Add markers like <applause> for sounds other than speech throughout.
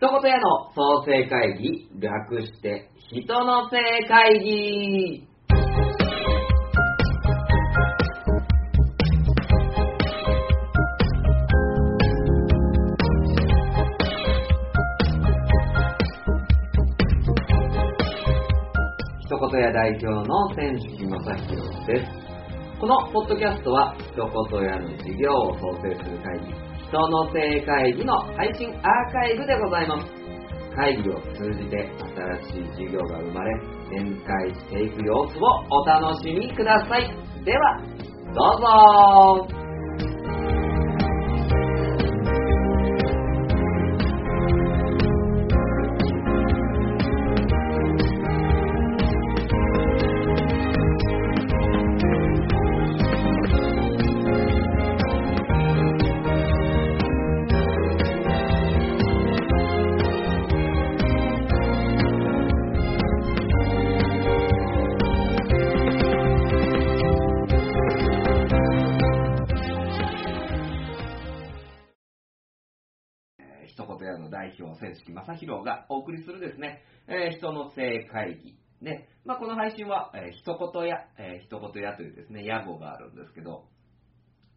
一言屋の創生会議、略して、人の生会議。一言屋代表の千式正宏です。このポッドキャストは、一言屋の事業を創生する会議、人の生会議の配信アーカイブでございます。会議を通じて新しい事業が生まれ、展開していく様子をお楽しみください。では、どうぞ人の性会議。ね。まあ、この配信は、えー一言屋、えー一言屋というですね、屋号があるんですけど、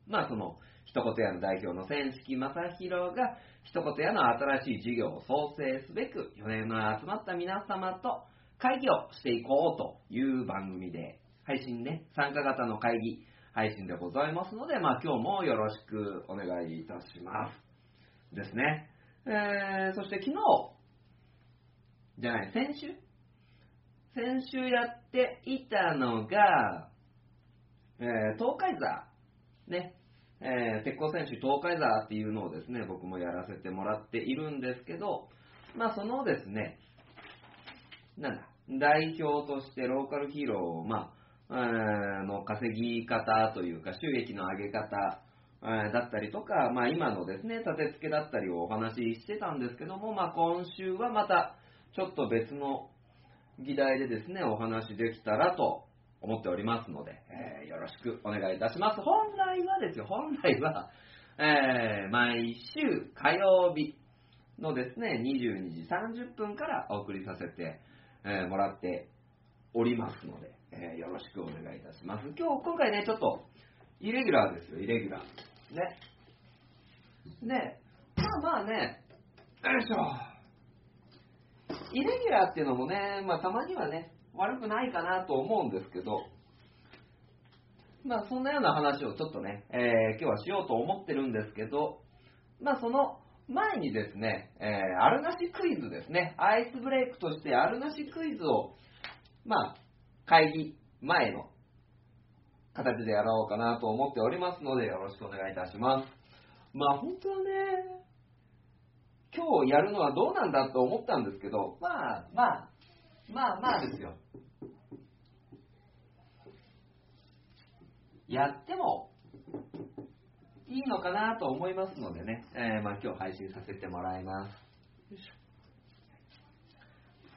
まあ、その、一言屋の代表の千式正宏が、一言屋の新しい事業を創生すべく、4年の集まった皆様と会議をしていこうという番組で、配信ね、参加型の会議、配信でございますので、まあ、今日もよろしくお願いいたします。ですね。えー、そして昨日、じゃない、先週？先週やっていたのが、えー、東海座、ね、えー、鉄鋼選手東海座っていうのをですね、僕もやらせてもらっているんですけど、まあそのですね、なんだ、代表としてローカルヒーロー、まあ、えーの稼ぎ方というか、収益の上げ方、えだったりとか、まあ、今のですね、立て付けだったりをお話ししてたんですけども、まあ、今週はまたちょっと別の議題でですね、お話できたらと思っておりますので、えーよろしくお願いいたします。本来はですよ、本来は、えー毎週火曜日のですね、22時30分からお送りさせて、えーもらっておりますので、えよろしくお願いいたします。今日、今回ね、ちょっと、イレギュラーですよ、イレギュラー。ね。ね。まあまあね、よいしょ。イレギュラーっていうのもね、まあたまにはね、悪くないかなと思うんですけど、まあそんなような話をちょっとね、えー今日はしようと思ってるんですけど、まあその前にですね、えーあるなしクイズですね、アイスブレイクとしてあるなしクイズを、まあ会議前の形でやろうかなと思っておりますので、よろしくお願いいたします。まあ本当はね、今日やるのはどうなんだと思ったんですけど、まあまあ、まあまあですよ。やってもいいのかなと思いますのでね、えーまあ今日配信させてもらいます。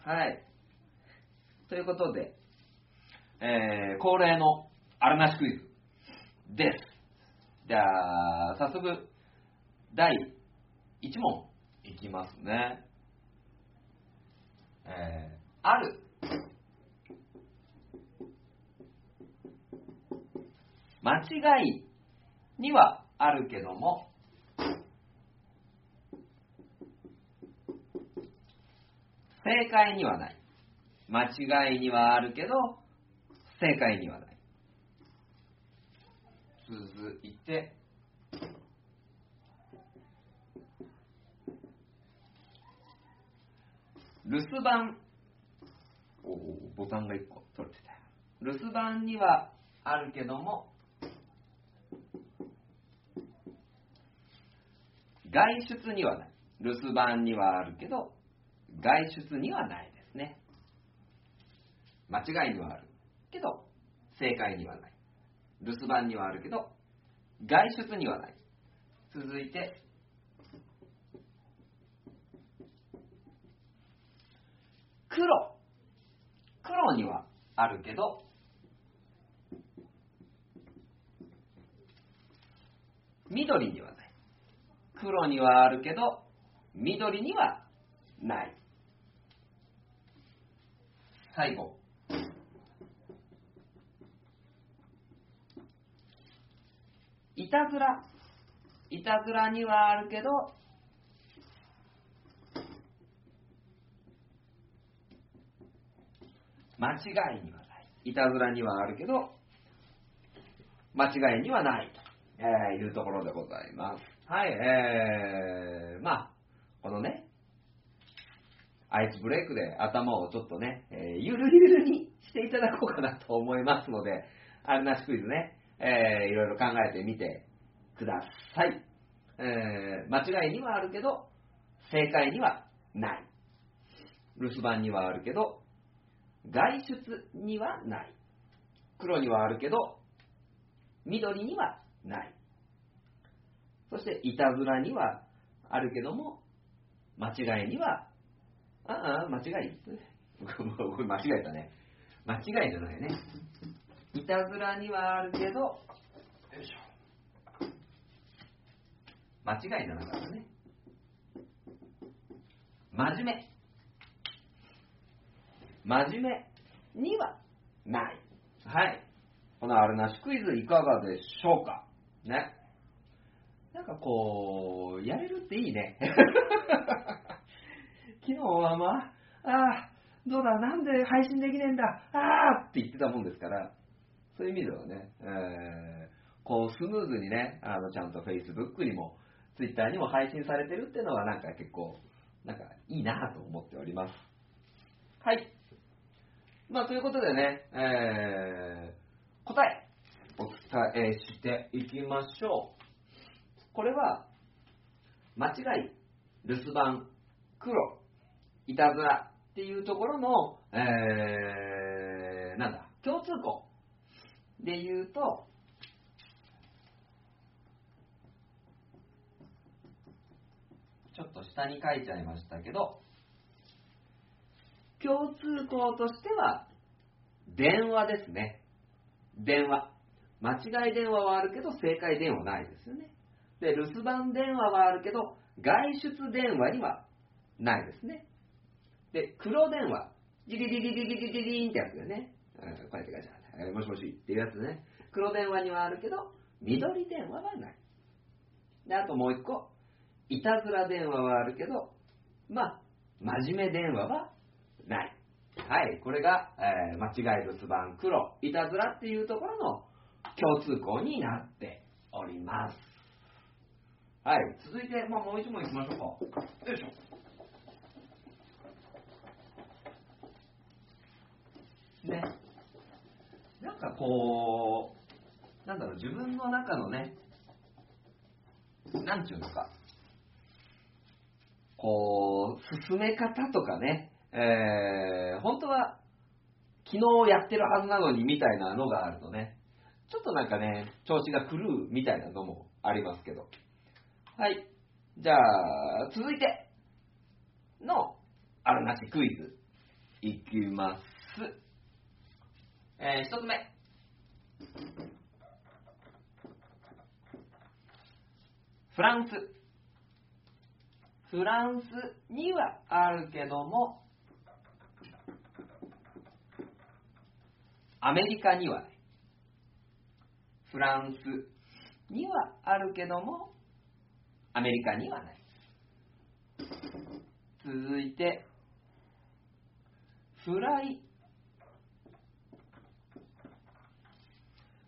はい。ということで、えー恒例のあるなしクイズです。じゃあ、早速、第1問いきますね。えーある。間違いにはあるけども、正解にはない。間違いにはあるけど、正解にはない。続いて、留守番。おお、ボタンが1個取れてた。留守番にはあるけども、外出にはない。留守番にはあるけど、外出にはないですね。間違いにはあるけど、正解にはない。留守番にはあるけど、外出にはない。続いて、黒。黒にはあるけど、緑にはない。黒にはあるけど、緑にはない。最後。いたずら。いたずらにはあるけど、間違いにはない。いたずらにはあるけど、間違いにはないと、えいうところでございます。はい、えー、まあ、このね、アイスブレイクで頭をちょっとね、えーゆるゆるにしていただこうかなと思いますので、あるなしクイズね、えーいろいろ考えてみてください。えー間違いにはあるけど、正解にはない。留守番にはあるけど、外出にはない。黒にはあるけど、緑にはない。そして、いたずらにはあるけども、間違いには、ああ、間違い。これ間違えたね。間違いじゃないね。いたずらにはあるけど、よいしょ。間違いじゃなかったね。真面目。真面目にはない。はい。このあるなしクイズいかがでしょうか？ね。なんかこう、やれるっていいね。<laughs> 昨日はまあ、ああ、どうだ、なんで配信できねえんだ、ああって言ってたもんですから、そういう意味ではね、えーこうスムーズにね、あのちゃんと Facebook にも Twitter にも配信されてるっていうのはなんか結構、なんかいいなと思っております。はい。まあ、ということでね、えー答え、お伝えしていきましょう。これは、間違い、留守番、黒、いたずらっていうところの、えー、なんだ、共通項で言うと、ちょっと下に書いちゃいましたけど、共通項としては、電話ですね。電話。間違い電話はあるけど、正解電話ないですよね。で、留守番電話はあるけど、外出電話にはないですね。で、黒電話。ジリリリリリリリリンってやつだよね。うんこうやって書いてある。えーもしもしっていうやつね。黒電話にはあるけど、緑電話はない。で、あともう一個。いたずら電話はあるけど、まあ、真面目電話はない。はい、これが、えー間違い留守番黒、いたずらっていうところの共通項になっております。はい、続いて、まあ、もう一問いきましょうか。よいしょ。ね。なんかこう、なんだろう、自分の中のね、なんちゅうのか、こう、進め方とかね、えー、本当は昨日やってるはずなのにみたいなのがあるとね、ちょっとなんかね、調子が狂うみたいなのもありますけど。はい。じゃあ、続いてのあるなしクイズいきます。えー、一つ目。フランス。フランスにはあるけども、アメリカには。フランスにはあるけども、アメリカにはない。続いて、フライ。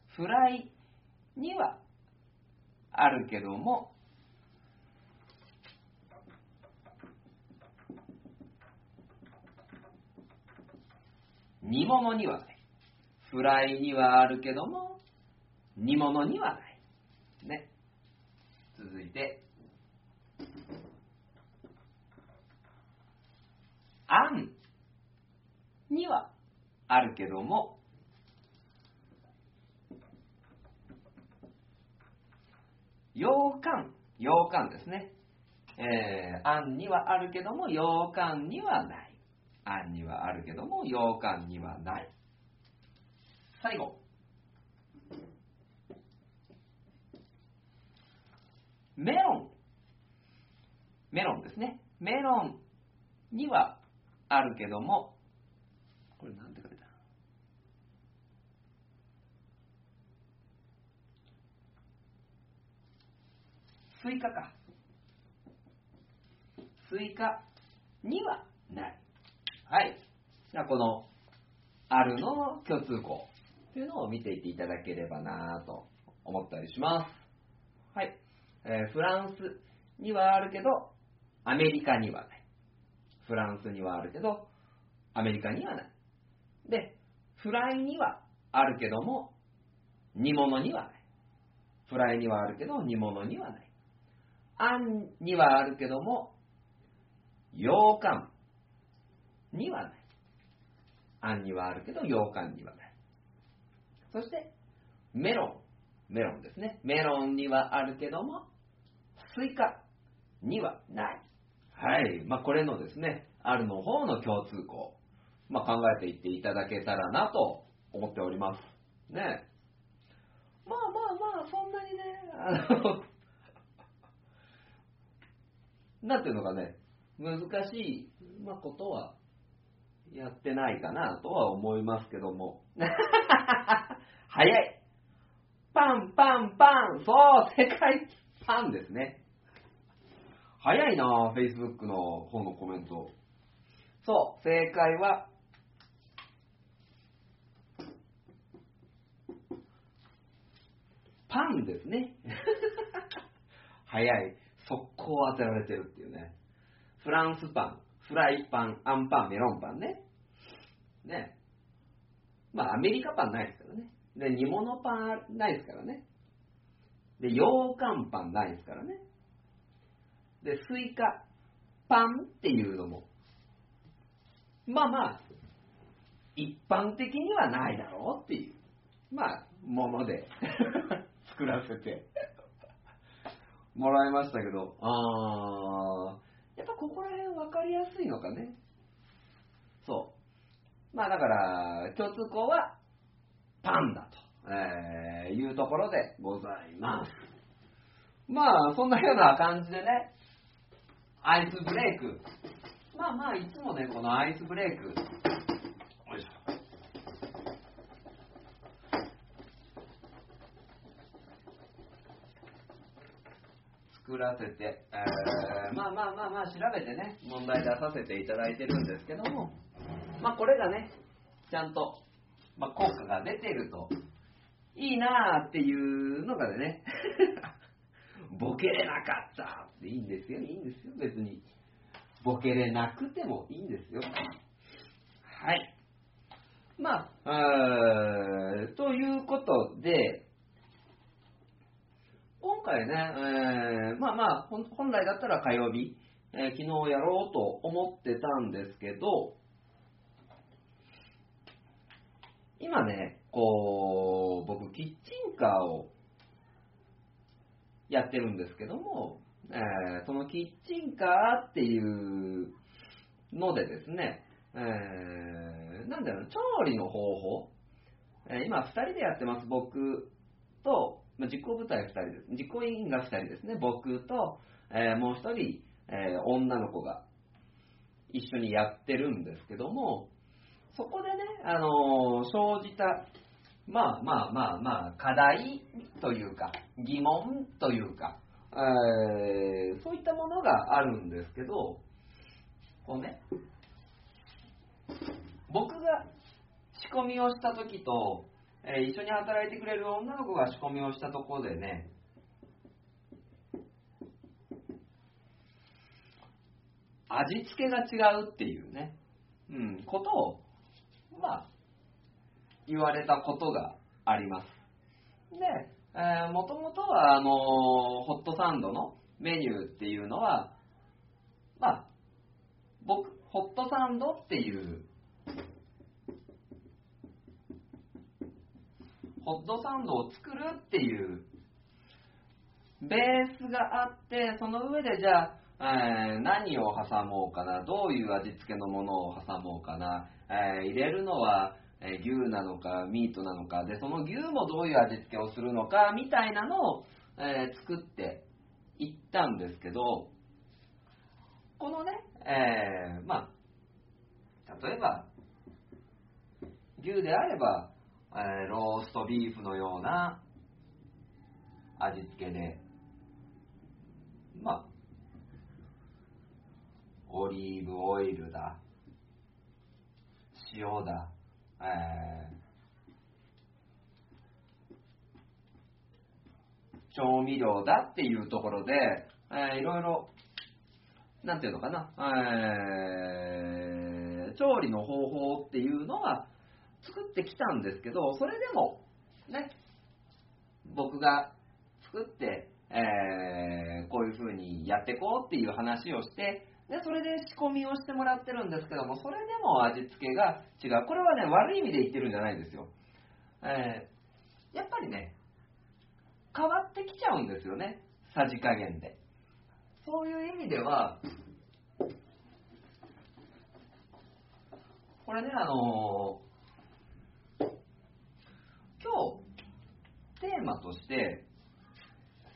フライにはあるけども、煮物にはない。フライにはあるけども、煮物にはない。ね。続いて、あんにはあるけども、羊羹、羊羹ですね。えー、あんにはあるけども、羊羹にはない。あんにはあるけども、羊羹にはない。最後。メロン。メロンですね。メロンにはあるけども、これなんて書いてある？スイカか。スイカにはない。はい。じゃあこの、あるの共通項というのを見ていっていただければなと思ったりします。はい。えーフランスにはあるけど、アメリカにはない。フランスにはあるけど、アメリカにはない。で、フライにはあるけども、煮物にはない。フライにはあるけど、煮物にはない。あんにはあるけども、羊羹にはない。あんにはあるけど、羊羹にはない。そして、メロン。メロンですね。メロンにはあるけども、スイカにはない。はい。まあ、これのですね、あるの方の共通項、まあ、考えていっていただけたらなと思っております。ね。まあまあまあ、そんなにね、あの、なんていうのかね、難しい、まあ、ことはやってないかなとは思いますけども。<laughs> 早いパンパンパンそう正解パンですね。早いなぁ Facebook の方のコメント。そう、正解は、パンですね。<laughs> 早い。速攻当てられてるっていうね。フランスパン、フライパン、アンパン、メロンパンね。ね。まあ、アメリカパンないですからね。で、煮物パンないですからね。で、羊羹パンないですからね。で、スイカ、パンっていうのも、まあまあ、一般的にはないだろうっていう、まあ、もので <laughs> 作らせてもらいましたけど、あー、やっぱここら辺分かりやすいのかね。そう。まあだから、共通項は、パンだと、えーいうところでございます。まあ、そんなような感じでね、アイスブレイク。まあまあ、いつもね、このアイスブレイク。よいしょ。作らせて、えーまあまあまあまあ、調べてね、問題出させていただいてるんですけども、まあこれがね、ちゃんと、まあ、効果が出てると、いいなーっていうのがね、<laughs> ボケれなかったっていいんですよ、いいんですよ、別に。ボケれなくてもいいんですよ。はい。まあ、えーということで、今回ね、えーまあまあ、本来だったら火曜日、えー昨日やろうと思ってたんですけど、今ね、こう、僕、キッチンカーをやってるんですけども、えーそのキッチンカーっていうのでですね、えーなんだろう、調理の方法、えー今2人でやってます、僕と、実行部隊2人です。実行委員が2人ですね、僕と、えーもう1人、えー女の子が一緒にやってるんですけども、そこでね、あのー生じた、まあまあまあまあ、課題というか、疑問というか、えーそういったものがあるんですけど、こうね、僕が仕込みをした時と、え一緒に働いてくれる女の子が仕込みをしたところでね、味付けが違うっていうね、うん、ことを、まあ、言われたことがあります。で、もともとは、あのーホットサンドのメニューっていうのは、まあ、僕、ホットサンドっていう、ホットサンドを作るっていう。ベースがあってその上でじゃあえー、何を挟もうかな、どういう味付けのものを挟もうかな、えー、入れるのは、えー、牛なのかミートなのか、で、その牛もどういう味付けをするのか、みたいなのを、え作っていったんですけど、このね、えまあ、例えば、牛であれば、えーローストビーフのような味付けで、まあ、オリーブオイルだ、塩だ、えー調味料だっていうところで、えーいろいろ、なんていうのかな、えー調理の方法っていうのは作ってきたんですけど、それでも、ね、僕が作って、えーこういう風にやっていこうっていう話をして、で、それで仕込みをしてもらってるんですけども、それでも味付けが違う。これはね、悪い意味で言ってるんじゃないんですよ。えーやっぱりね、変わってきちゃうんですよね、さじ加減で。そういう意味では、これね、あの今日、テーマとして、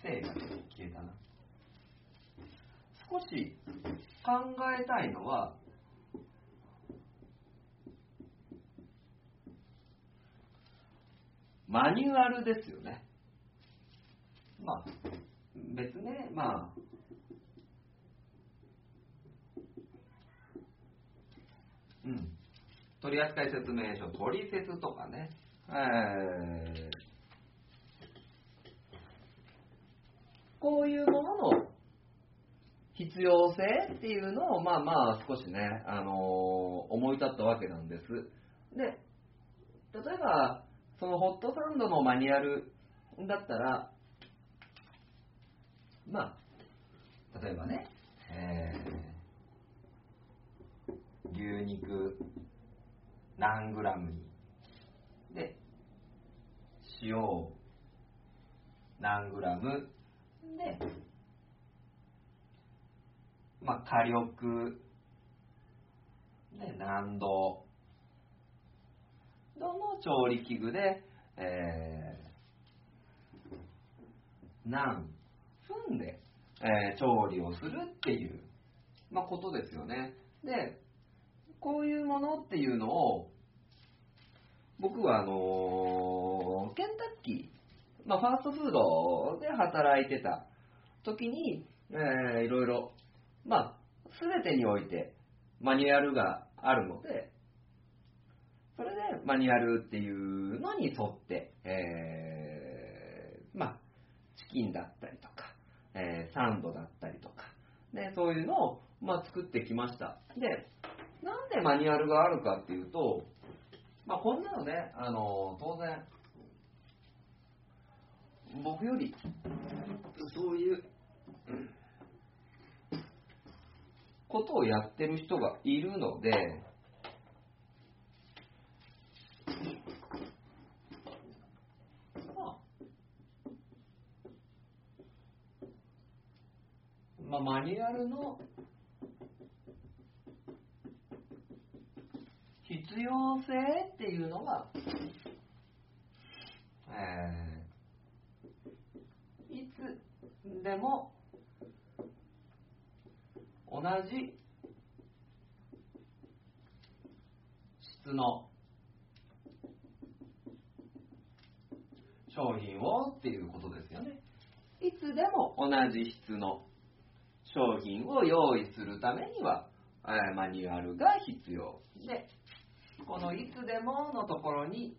性が消えたな。少し考えたいのは、マニュアルですよね。まあ、別ね、まあ、うん。取扱説明書、取説とかね、えーこういうものの必要性っていうのを、まあまあ少しね、あのー思い立ったわけなんです。で、例えば、そのホットサンドのマニュアルだったら、まあ、例えばね、えー牛肉何グラムに、で、塩何グラム、で、まあ、火力、で、何度、どの調理器具で、えー何分で、えー調理をするっていう、まあ、ことですよね。で、こういうものっていうのを、僕はあのケンタッキー、まあ、ファーストフードで働いてた時に、えーいろいろ、まあ、すべてにおいてマニュアルがあるので、それでマニュアルっていうのに沿って、えーまあ、チキンだったりとか、えーサンドだったりとか、ね、そういうのを、まあ、作ってきました。で、なんでマニュアルがあるかっていうと、まあ、こんなのね、あの当然、僕より、そういう、うんことをやってる人がいるので、まあ、まあ、マニュアルの必要性っていうのが、えーいつでも同じ質の商品をっていうことですよね。いつでも同じ質の商品を用意するためには、えーマニュアルが必要で、このいつでものところに、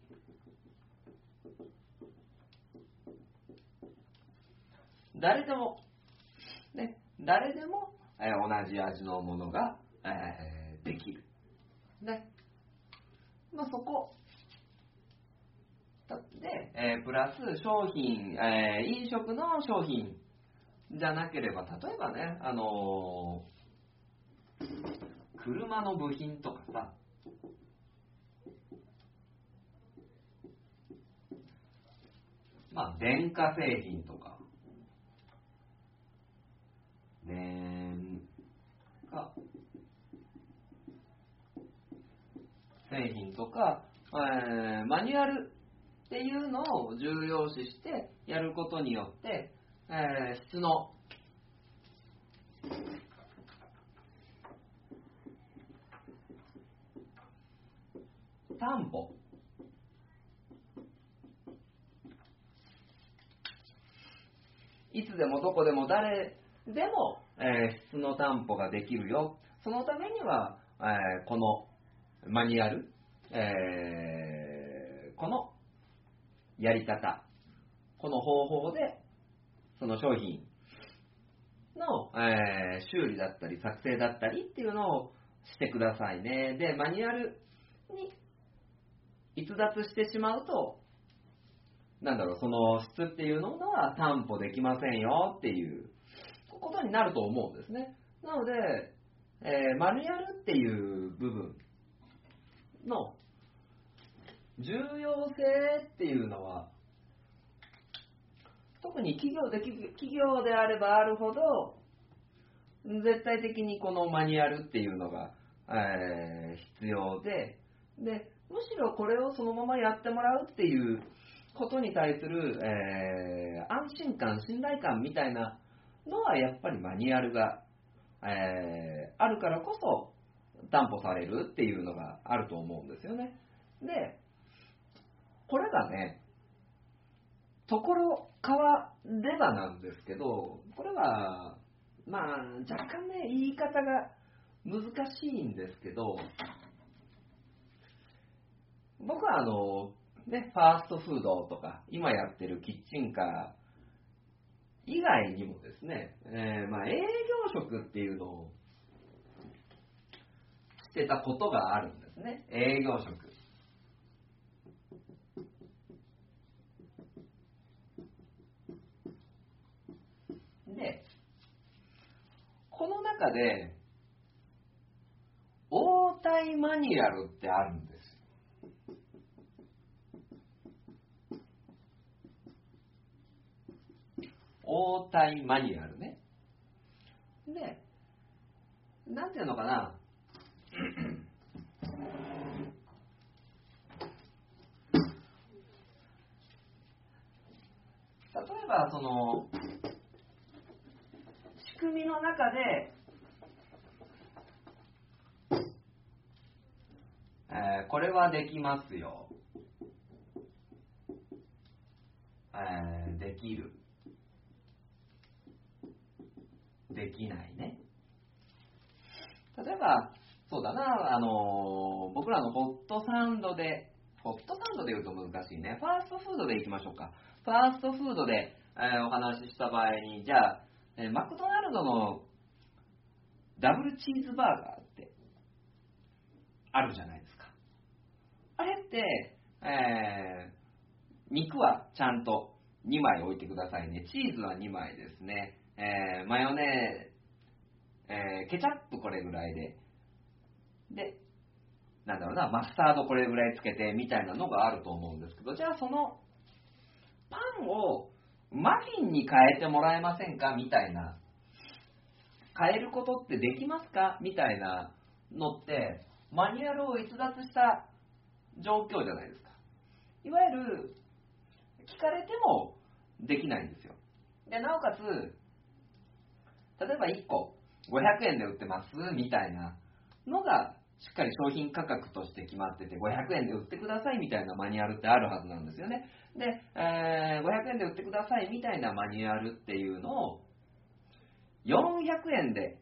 誰でも、ね、誰でも、えー同じ味のものが、えーできる。ね。まあ、そこ。で、えープラス商品、え飲食の商品じゃなければ、例えばね、あの車の部品とかさ、まあ、電化製品とか、電化製品とか、えーマニュアルっていうのを重要視してやることによって、えー質の担保いつでもどこでも誰でも、えー質の担保ができるよ。そのためには、えーこのマニュアル、えーこのやり方、この方法で、その商品の、えー修理だったり作成だったりっていうのをしてくださいね。で、マニュアルに逸脱してしまうと、なんだろう、その質っていうのは担保できませんよっていうことになると思うんですね。なので、えーマニュアルっていう部分の重要性っていうのは、特に企業で企業であればあるほど、絶対的にこのマニュアルっていうのが、えー必要で、で、むしろこれをそのままやってもらうっていうことに対する、えー安心感、信頼感みたいなのはやっぱりマニュアルが、えーあるからこそ担保されるっていうのがあると思うんですよね。で、これがね、ところ変わればなんですけど、これは、まあ、若干ね、言い方が難しいんですけど、僕はあの、ね、ファーストフードとか、今やってるキッチンカー以外にもですね、えーまあ、営業職っていうのをしてたことがあるんですね。営業職。で、この中で、応対マニュアルってあるんですよ。応対マニュアルね。で、なんていうのかな。<clears throat> 例えば、その、仕組みの中で、えーこれはできますよ。えーできる。できないね。例えば、そうだな、あの僕らのホットサンドで、ホットサンドで言うと難しいね。ファーストフードでいきましょうか。ファーストフードで、えーお話しした場合に、じゃあ、えーマクドナルドのダブルチーズバーガーってあるじゃないですか。あれって、えー肉はちゃんと2枚置いてくださいね。チーズは2枚ですね。えーマヨネー、えーケチャップこれぐらいで。で、なんだろうな、マスタードこれぐらいつけてみたいなのがあると思うんですけど、じゃあそのパンをマフィンに変えてもらえませんかみたいな。変えることってできますか？みたいなのって、マニュアルを逸脱した状況じゃないですか。いわゆる、聞かれてもできないんですよ。で、なおかつ、例えば1個500円で売ってます？みたいなのが、しっかり商品価格として決まってて、500円で売ってくださいみたいなマニュアルってあるはずなんですよね。で、えー500円で売ってくださいみたいなマニュアルっていうのを、400円で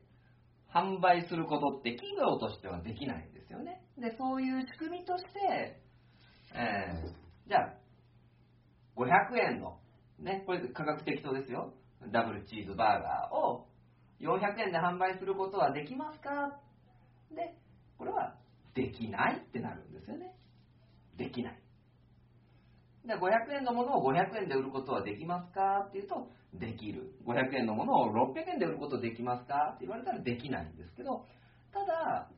販売することって企業としてはできないんですよね。で、そういう仕組みとして、えーじゃあ、500円の、ね、これ価格適当ですよ。ダブルチーズバーガーを400円で販売することはできますか？で、これはできないってなるんですよね。できない。で500円のものを500円で売ることはできますか？っていうと、できる。500円のものを600円で売ることできますか？って言われたらできないんですけど、ただ、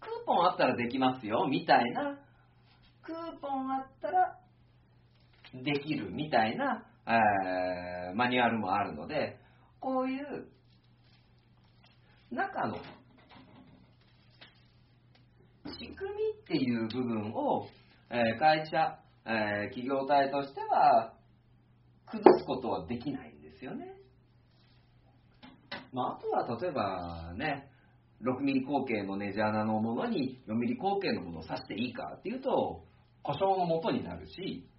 クーポンあったらできますよ、みたいな、クーポンあったらできるみたいな、えーマニュアルもあるので、こういう中の仕組みっていう部分を、えー会社、えー企業体としては崩すことはできないんですよね。まあ、あとは例えばね、6ミリ口径のネジ穴のものに4ミリ口径のものを刺していいかっていうと、故障のもとになるし、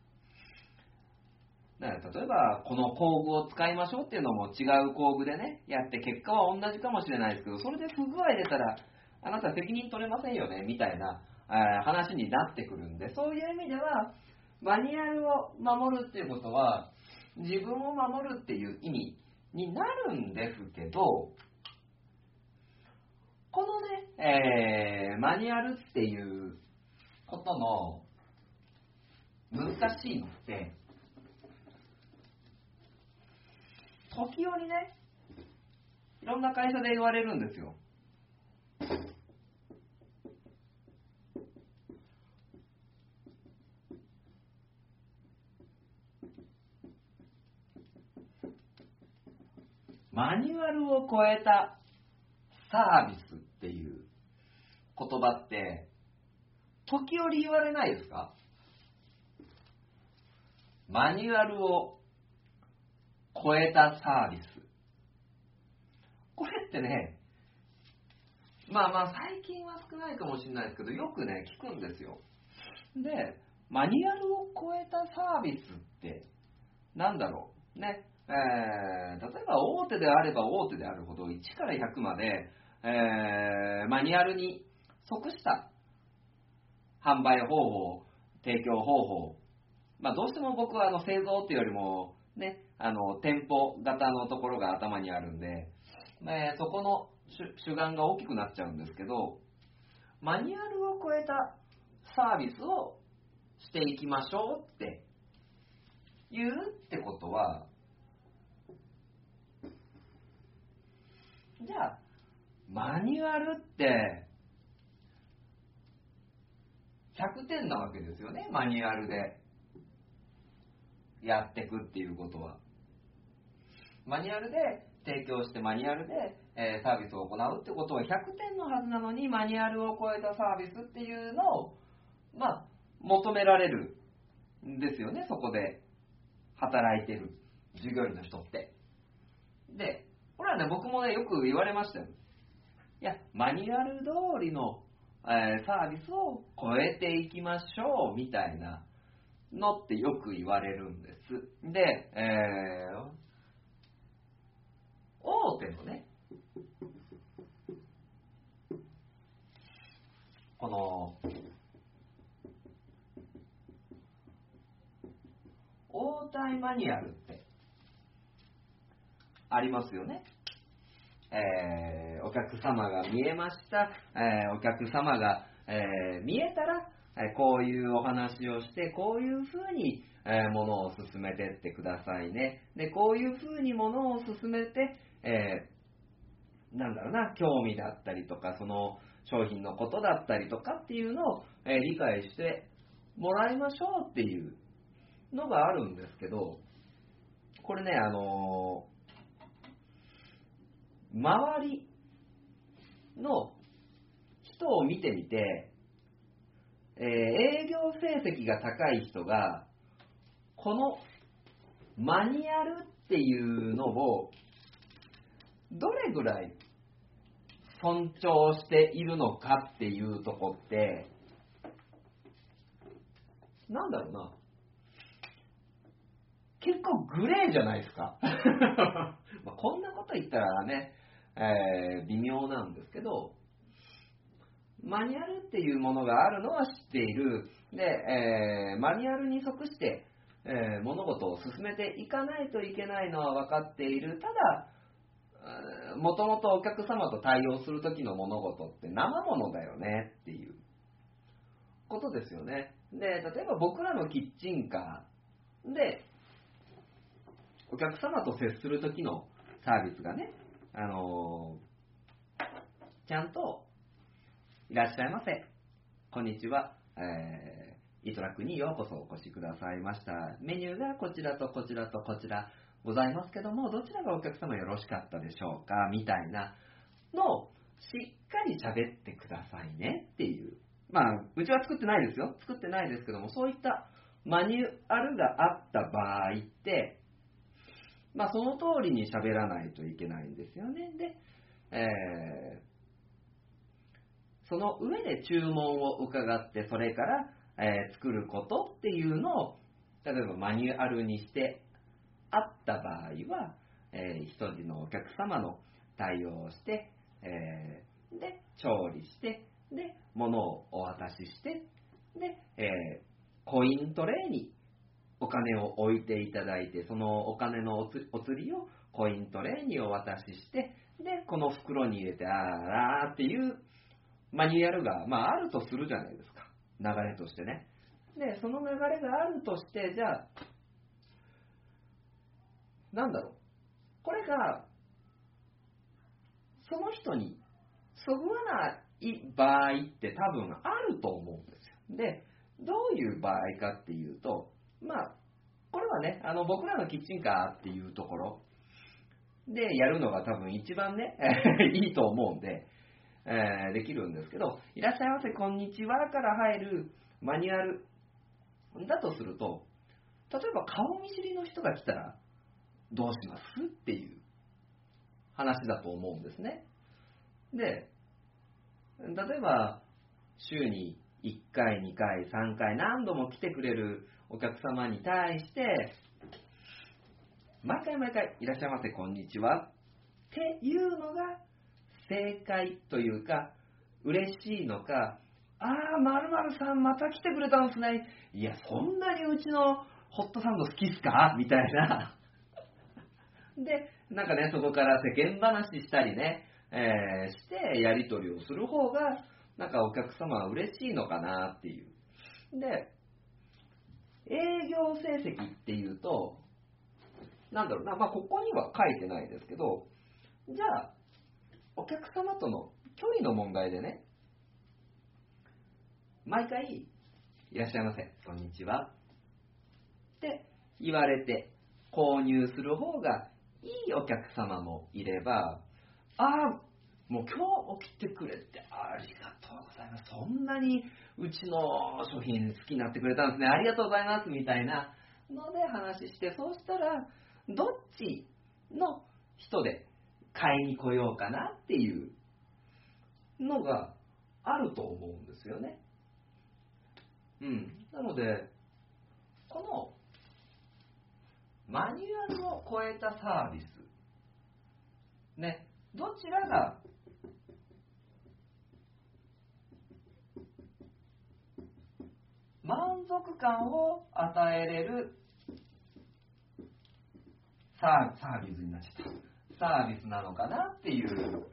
だから例えば、この工具を使いましょうっていうのも違う工具でね、やって結果は同じかもしれないですけど、それで不具合出たら、あなた責任取れませんよね、みたいな、話になってくるんで、そういう意味では、マニュアルを守るっていうことは、自分を守るっていう意味になるんですけど、このね、えーマニュアルっていうことの難しいのって、時折ね、いろんな会社で言われるんですよ。マニュアルを超えたサービスっていう言葉って、時折言われないですか？マニュアルを超えたサービス。これってね、まあまあ最近は少ないかもしれないですけど、よくね、聞くんですよ。で、マニュアルを超えたサービスって、なんだろう？ね。えー、例えば大手であれば大手であるほど、1から100まで、えー、マニュアルに即した販売方法、提供方法、まあ、どうしても僕はあの製造っていうよりも、ね、あの店舗型のところが頭にあるんで、えーそこの主主眼が大きくなっちゃうんですけど、マニュアルを超えたサービスをしていきましょうって言うってことは、じゃあ、マニュアルって100点なわけですよね、マニュアルでやってくっていうことは。マニュアルで提供してマニュアルで、えーサービスを行うってことは100点のはずなのにマニュアルを超えたサービスっていうのを、まあ、求められるんですよね、そこで働いてる従業員の人って。で、これはね、僕もね、よく言われましたよ。いや、マニュアル通りの、えーサービスを超えていきましょうみたいなのってよく言われるんです。で、えー大手のね、この、応対マニュアルってありますよね。えーお客様が見えました、えーお客様が、えー見えたら、えーこういうお話をして、こういうふうに、えーものを進めてってくださいね。で、こういうふうにものを進めて、えーなんだろうな、興味だったりとか、その商品のことだったりとかっていうのを、えー理解してもらいましょうっていうのがあるんですけど、これね、あのー周りの人を見てみて、えー営業成績が高い人が、このマニュアルっていうのを、どれぐらい尊重しているのかっていうとこって、なんだろうな。結構グレーじゃないですか。<laughs> まあこんなこと言ったらね、えー微妙なんですけど、マニュアルっていうものがあるのは知っている。で、えーマニュアルに即して、えー物事を進めていかないといけないのは分かっている。ただ、もともとお客様と対応するときの物事って生ものだよねっていうことですよね。で、例えば僕らのキッチンカーで、お客様と接するときのサービスがね、あのーちゃんと、いらっしゃいませ。こんにちは。えー、イトラックにようこそお越しくださいました。メニューがこちらとこちらとこちらございますけども、どちらがお客様よろしかったでしょうかみたいなのをしっかり喋ってくださいねっていう。まあ、うちは作ってないですよ。作ってないですけども、そういったマニュアルがあった場合って、まあ、その通りに喋らないといけないんですよね。で、えーその上で注文を伺って、それから、えー作ることっていうのを、例えばマニュアルにしてあった場合は、えー、一人のお客様の対応をして、えー、で、調理して、で、物をお渡しして、で、えー、コイントレーにお金を置いていただいて、そのお金のお釣りをコイントレーにお渡しして、で、この袋に入れて、あらーっていうマニュアルが、まあ、あるとするじゃないですか。流れとしてね。で、その流れがあるとして、じゃあ、なんだろう。これが、その人にそぐわない場合って多分あると思うんですよ。で、どういう場合かっていうと、まあ、これはね、あの僕らのキッチンカーっていうところでやるのが多分一番ね、<laughs> いいと思うんで、えー、できるんですけど、いらっしゃいませ、こんにちはから入るマニュアルだとすると、例えば顔見知りの人が来たらどうしますっていう話だと思うんですね。で、例えば週に1回、2回、3回何度も来てくれるお客様に対して、毎回毎回いらっしゃいませ、こんにちはっていうのが正解というか、嬉しいのか、ああ、まるさんまた来てくれたんですね。いや、そんなにうちのホットサンド好きっすか？みたいな。で、なんかね、そこから世間話したりね、えー、してやり取りをする方が、なんかお客様は嬉しいのかなっていう。で、営業成績っていうと、なんだろうな、まあ、ここには書いてないですけど、じゃあ、お客様との距離の問題でね、毎回、いらっしゃいませ、こんにちは。って言われて、購入する方がいいお客様もいれば、ああ、もう今日起きてくれてありがとうございます。そんなにうちの商品好きになってくれたんですね。ありがとうございます。みたいなので話して、そうしたら、どっちの人で買いに来ようかなっていうのがあると思うんですよね。うん。なので、このマニュアルを超えたサービス、ね、どちらが満足感を与えれるサービスになっちゃった。サービスなのかなっていう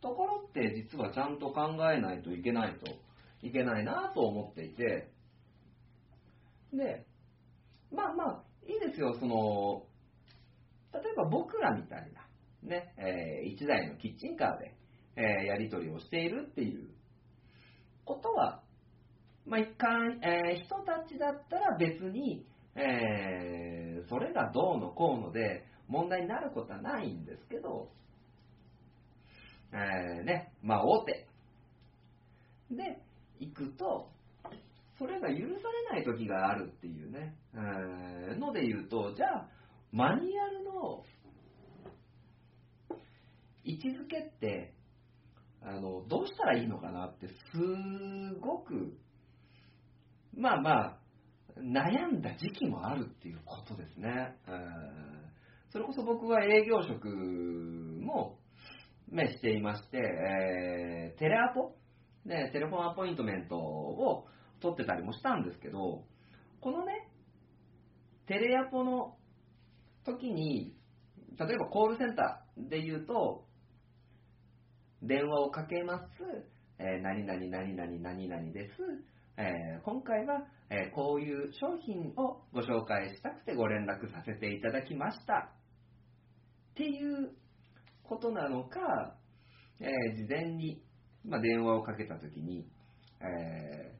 ところって実はちゃんと考えないといけないといけないなと思っていて。でまあまあですよその例えば僕らみたいなね、えー、1台のキッチンカーで、えー、やり取りをしているっていうことはまあ、一貫、えー、人たちだったら別に、えー、それがどうのこうので問題になることはないんですけど、えー、ね、まあ大手で行くと、それが許されない時があるっていうね、えー、ので言うと、じゃあ、マニュアルの位置づけって、あの、どうしたらいいのかなってすごくまあまあ、悩んだ時期もあるっていうことですね。それこそ僕は営業職も、ね、していまして、えー、テレアポ、ね、テレフォンアポイントメントを取ってたりもしたんですけど、このね、テレアポの時に、例えばコールセンターで言うと、電話をかけます、えー、何々何々何々です、えー、今回は、えー、こういう商品をご紹介したくてご連絡させていただきました。っていうことなのか、え、事前に、まあ、電話をかけた時に、え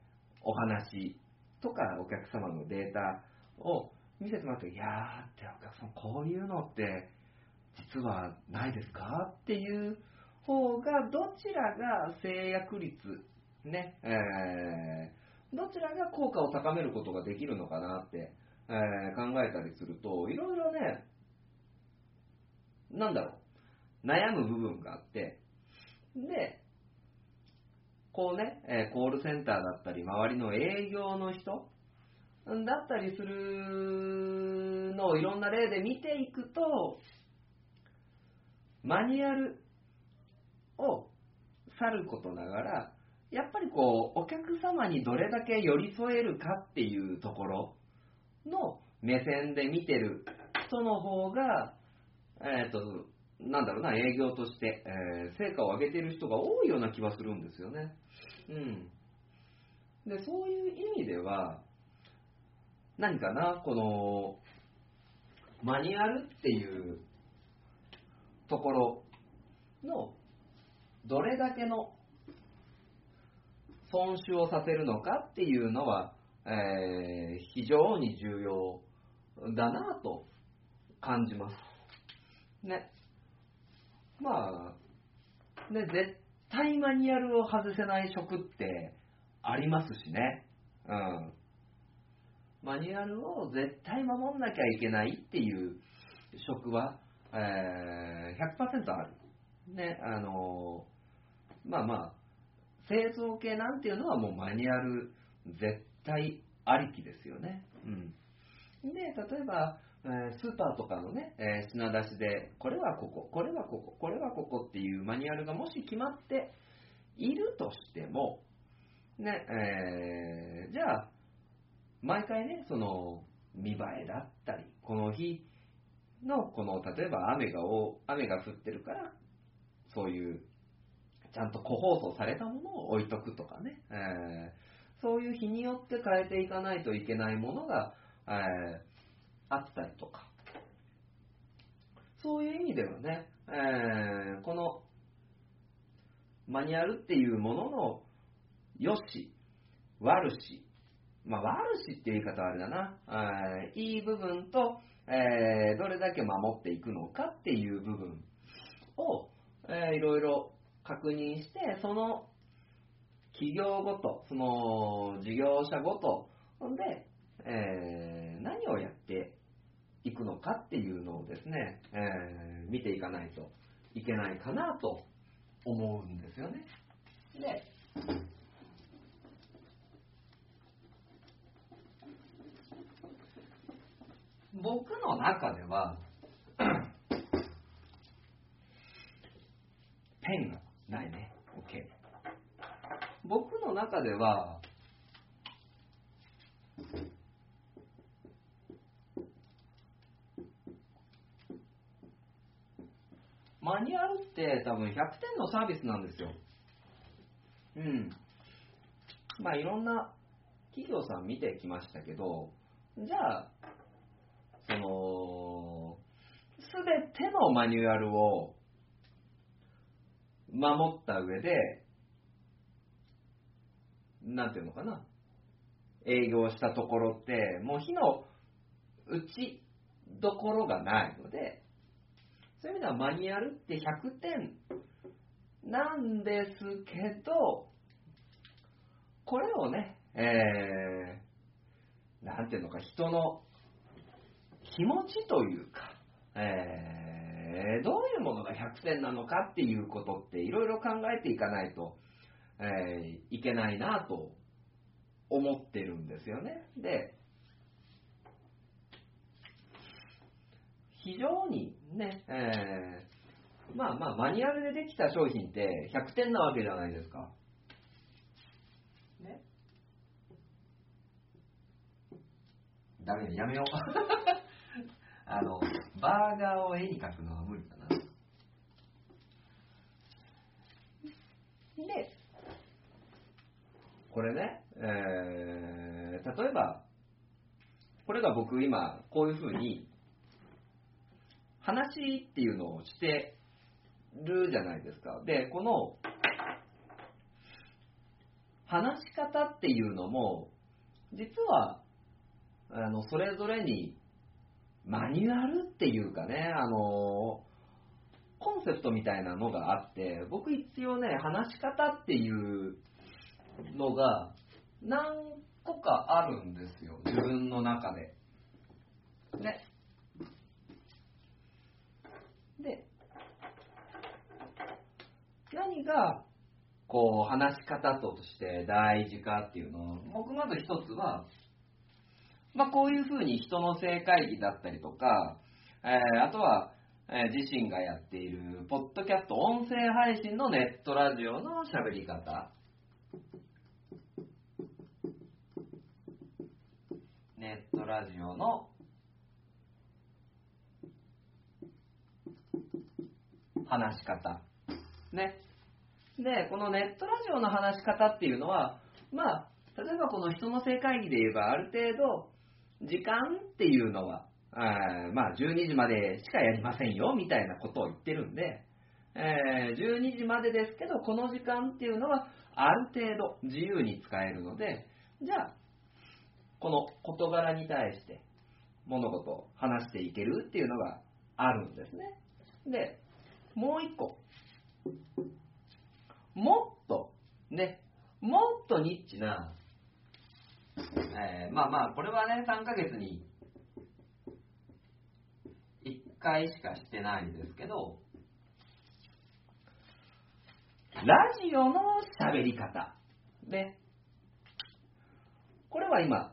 お話とかお客様のデータを見せてもらって、いやーってお客さんこういうのって実はないですかっていう方がどちらが制約率ね、えどちらが効果を高めることができるのかなって、えー、考えたりすると、いろいろね、なんだろう、悩む部分があって、で、こうね、え、コールセンターだったり、周りの営業の人だったりするのをいろんな例で見ていくと、マニュアルを去ることながら、やっぱりこう、お客様にどれだけ寄り添えるかっていうところの目線で見てる人の方が、えっ、と、なんだろうな、営業として、えー成果を上げている人が多いような気はするんですよね。うん。で、そういう意味では、何かな、この、マニュアルっていうところの、どれだけの損失をさせるのかっていうのは、えー非常に重要だなと感じます。ね。まあ、ね、絶対マニュアルを外せない職ってありますしね。うん。マニュアルを絶対守んなきゃいけないっていう職は、えー100%ある。ね、あのまあまあ、製造系なんていうのはもうマニュアル絶対ありきですよね。うん。で、例えば、えスーパーとかのね、え品出しで、これはここ、これはここ、これはここっていうマニュアルがもし決まっているとしても、ね、えーじゃあ、毎回ね、その、見栄えだったり、この日の、この、例えば雨が、雨が降ってるから、そういう、ちゃんと個包装されたものを置いとくとかね、えーそういう日によって変えていかないといけないものが、えーあったりとか、そういう意味ではね、えーこのマニュアルっていうものの良し、悪し、まあ悪しっていう言い方はあれだな、えーいい部分と、えーどれだけ守っていくのかっていう部分を、えーいろいろ確認して、その企業ごと、その事業者ごと。で、えー何をやっていくのかっていうのをですね、えー見ていかないといけないかなと思うんですよね。で、僕の中では、<coughs> ペンがないね。OK。僕の中では、マニュアルって多分100点のサービスなんですよ。うん。まあいろんな企業さん見てきましたけど、じゃあ、その、すべてのマニュアルを守った上で、なんていうのかな、営業したところって、もう火の打ちどころがないので、そういう意味ではマニュアルって100点なんですけど、これをね、えー、なんていうのか、人の気持ちというか、えー、どういうものが100点なのかっていうことっていろいろ考えていかないと、えーいけないなと思ってるんですよね。で、非常にね、えーまあまあ、マニュアルでできた商品って100点なわけじゃないですか。ね。ダメだ、やめよう。<laughs> あの、バーガーを絵に描くのは無理かな。で、これね、えー例えば、これが僕今、こういうふうに、話っていうのをしてるじゃないですか。で、この、話し方っていうのも、実は、あの、それぞれに、マニュアルっていうかね、あの、コンセプトみたいなのがあって、僕一応ね、話し方っていうのが何個かあるんですよ、自分の中で。ね。で、何が、こう、話し方として大事かっていうのを、僕まず一つは、まあ、こういうふうに人の正会議だったりとか、えー、あとは、えー、自身がやっている、ポッドキャスト、音声配信のネットラジオの喋り方。ネットラジオの話し方。ね。で、このネットラジオの話し方っていうのは、まあ、例えばこの人の正会議で言えば、ある程度、時間っていうのは、あまあ、12時までしかやりませんよ、みたいなことを言ってるんで、えー、12時までですけど、この時間っていうのは、ある程度自由に使えるので、じゃあ、この事柄に対して物事を話していけるっていうのがあるんですね。で、もう一個。もっと、ね、もっとニッチな、えー、まあまあ、これはね、3ヶ月に1回しかしてないんですけど、ラジオの喋り方。ね。これは今、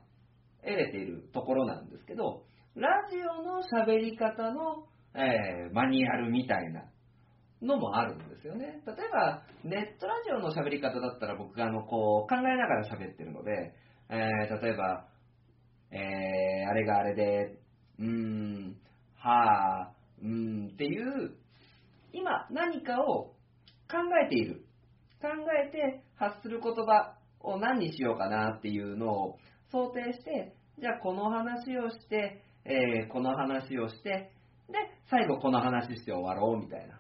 得れているところなんですけど、ラジオの喋り方の、えー、マニュアルみたいなのもあるんですよね。例えば、ネットラジオの喋り方だったら僕があのこう考えながら喋ってるので、えー、例えば、えー、あれがあれで、うーん、はあ、うんっていう、今何かを考えている。考えて発する言葉を何にしようかなっていうのを想定して、じゃあこの話をして、えー、この話をして、で、最後この話して終わろうみたいな。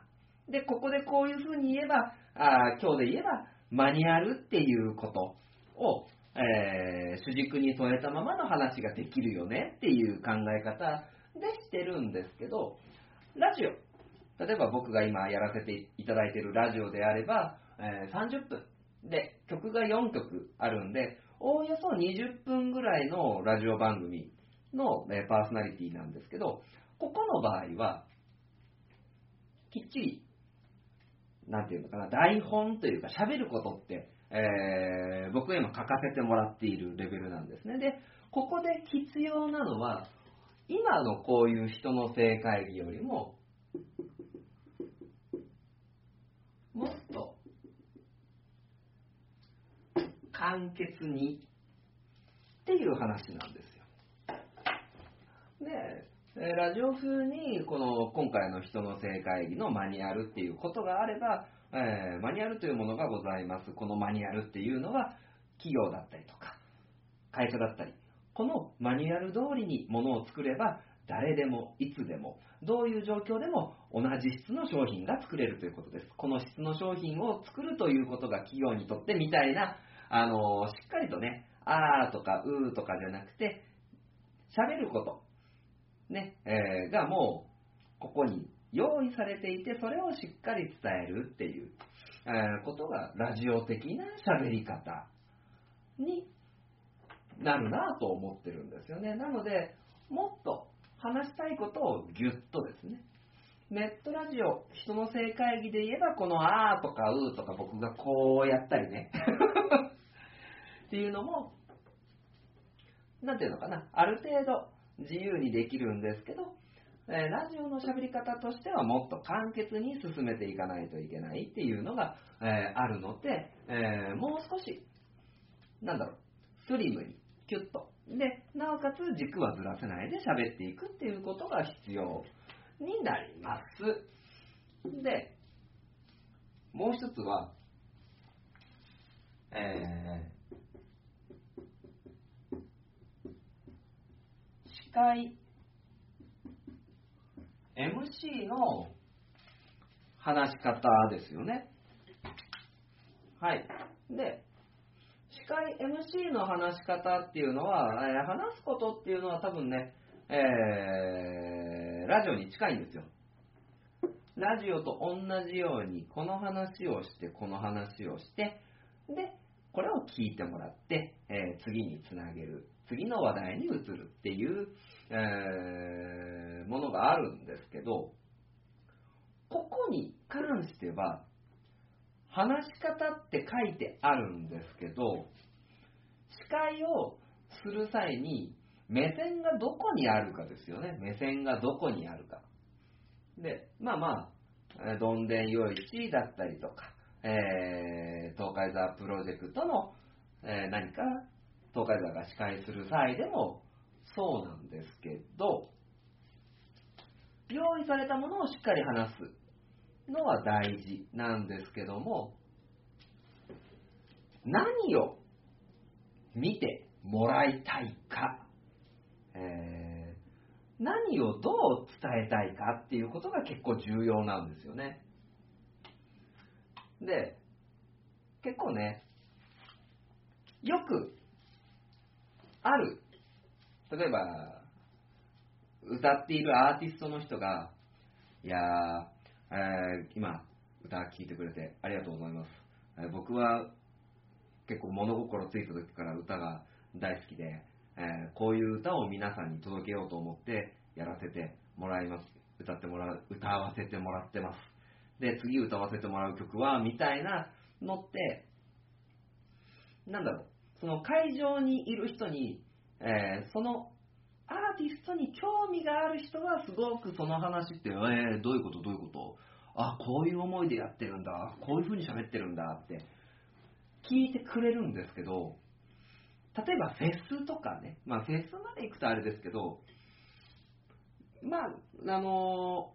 で、ここでこういうふうに言えば、あ今日で言えば、マニュアルっていうことを、えー、主軸に添えたままの話ができるよねっていう考え方でしてるんですけど、ラジオ、例えば僕が今やらせていただいているラジオであれば、えー、30分で曲が4曲あるんで、おおよそ20分ぐらいのラジオ番組の、えー、パーソナリティなんですけど、ここの場合は、きっちりなんていうのかな、台本というか喋ることって、えー、僕が今書かせてもらっているレベルなんですね。で、ここで必要なのは、今のこういう人の正会議よりも、もっと簡潔にっていう話なんですよ。で、えラジオ風にこの今回の人の正会議のマニュアルっていうことがあれば、えー、マニュアルというものがございます。このマニュアルっていうのは企業だったりとか会社だったり、このマニュアル通りにものを作れば誰でもいつでもどういう状況でも同じ質の商品が作れるということです。この質の商品を作るということが企業にとってみたいな、あのー、しっかりとね、あーとかうーとかじゃなくて、喋ること、ね、えー、がもうここに用意されていて、それをしっかり伝えるっていう、えー、ことがラジオ的な喋り方になるなと思ってるんですよね。なので、もっと話したいことをぎゅっとですね、ネットラジオ、人の正会議で言えば、このあーとかうーとか僕がこうやったりね、<laughs> っていうのも、なんていうのかな、ある程度自由にできるんですけど、え、ラジオの喋り方としてはもっと簡潔に進めていかないといけないっていうのが、え、あるので、え、もう少し、なんだろう、スリムに、キュッと。で、なおかつ軸はずらせないで喋っていくっていうことが必要になります。で、もう一つは、え回 MC の話し方ですよね。はい。で、司会 MC の話し方っていうのは、えー、話すことっていうのは多分ね、えー、ラジオに近いんですよ。ラジオと同じように、この話をして、この話をして、で、これを聞いてもらって、えー、次につなげる。次の話題に移るっていう、えー、ものがあるんですけど、ここに関しては、話し方って書いてあるんですけど、司会をする際に、目線がどこにあるかですよね。目線がどこにあるか。で、まあまあ、どんでんよいちだったりとか、えー、東海座プロジェクトの、えー、何か東海座が司会する際でもそうなんですけど、用意されたものをしっかり話すのは大事なんですけども、何を見てもらいたいか、えー、何をどう伝えたいかっていうことが結構重要なんですよね。で、結構ね、よくある、例えば、歌っているアーティストの人が、いやー、えー、今、歌聴いてくれてありがとうございます。えー、僕は結構物心ついた時から歌が大好きで、えー、こういう歌を皆さんに届けようと思ってやらせてもらいます。歌ってもらう、歌わせてもらってます。で、次歌わせてもらう曲は、みたいなのって、なんだろう、その会場にいる人に、えー、そのアーティストに興味がある人はすごくその話って、えー、どういうこと？どういうこと？あ、こういう思いでやってるんだ、こういう風に喋ってるんだって。聞いてくれるんですけど、例えばフェスとかね、まあフェスまで行くとあれですけど、まあ、あの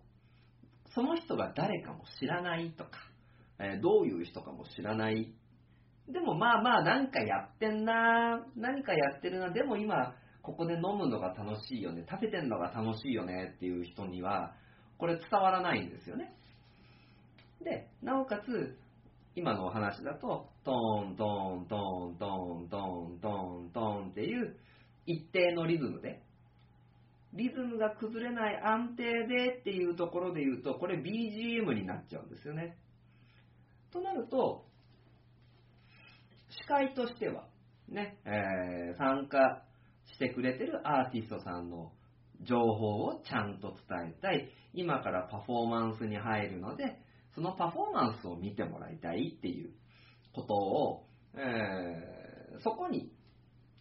ー、その人が誰かも知らないとか、えー、どういう人かも知らない。でもまあまあなんかやってんな、何かやってるな、でも今ここで飲むのが楽しいよね、食べてんのが楽しいよねっていう人には、これ伝わらないんですよね。で、なおかつ、今のお話だと、トーン、トーン、トーン、トーン、トン、トン、トーンっていう一定のリズムで、リズムが崩れない安定でっていうところで言うと、これ BGM になっちゃうんですよね。となると、司会としては、ね、えー、参加してくれてるアーティストさんの情報をちゃんと伝えたい。今からパフォーマンスに入るので、そのパフォーマンスを見てもらいたいっていうことを、えー、そこに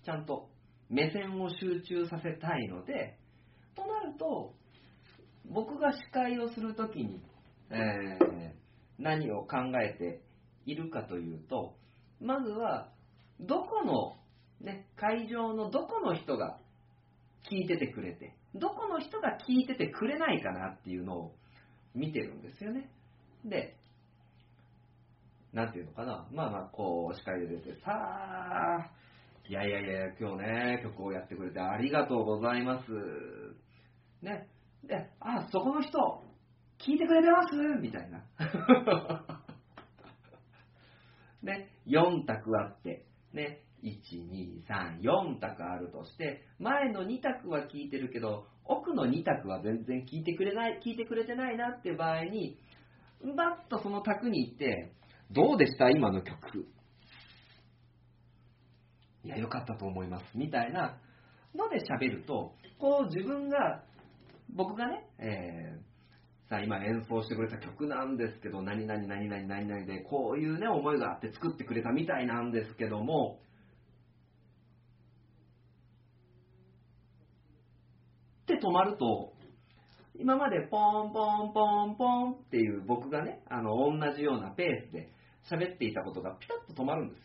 ちゃんと目線を集中させたいので、となると、僕が司会をするときに、えー、何を考えているかというと、まずは、どこの、ね、会場のどこの人が聞いててくれて、どこの人が聞いててくれないかなっていうのを見てるんですよね。で、なんていうのかな、まあまあ、こう、司会で出て、さあ、いやいやいや、今日ね、曲をやってくれてありがとうございます。ね。で、あ、そこの人、聞いてくれてますみたいな。<laughs> ね、4択あって、ね、1、2、3、4択あるとして、前の2択は聞いてるけど、奥の2択は全然聞いてくれない、聞いてくれてないなって場合に、バッとその卓に行って、どうでした？今の曲。いや、良かったと思います。みたいなので喋ると、こう自分が、僕がね、えー、さあ今演奏してくれた曲なんですけど、何々何々何々で、こういうね、思いがあって作ってくれたみたいなんですけども、って止まると、今までポンポンポンポンっていう僕がね、あの、同じようなペースで喋っていたことがピタッと止まるんです。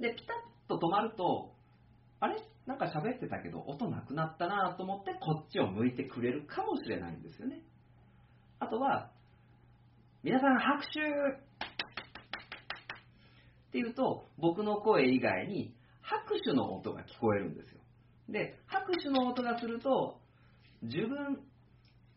で、ピタッと止まると、あれ？なんか喋ってたけど音なくなったなと思ってこっちを向いてくれるかもしれないんですよね。あとは、皆さん拍手っていうと、僕の声以外に拍手の音が聞こえるんですよ。で、拍手の音がすると、自分、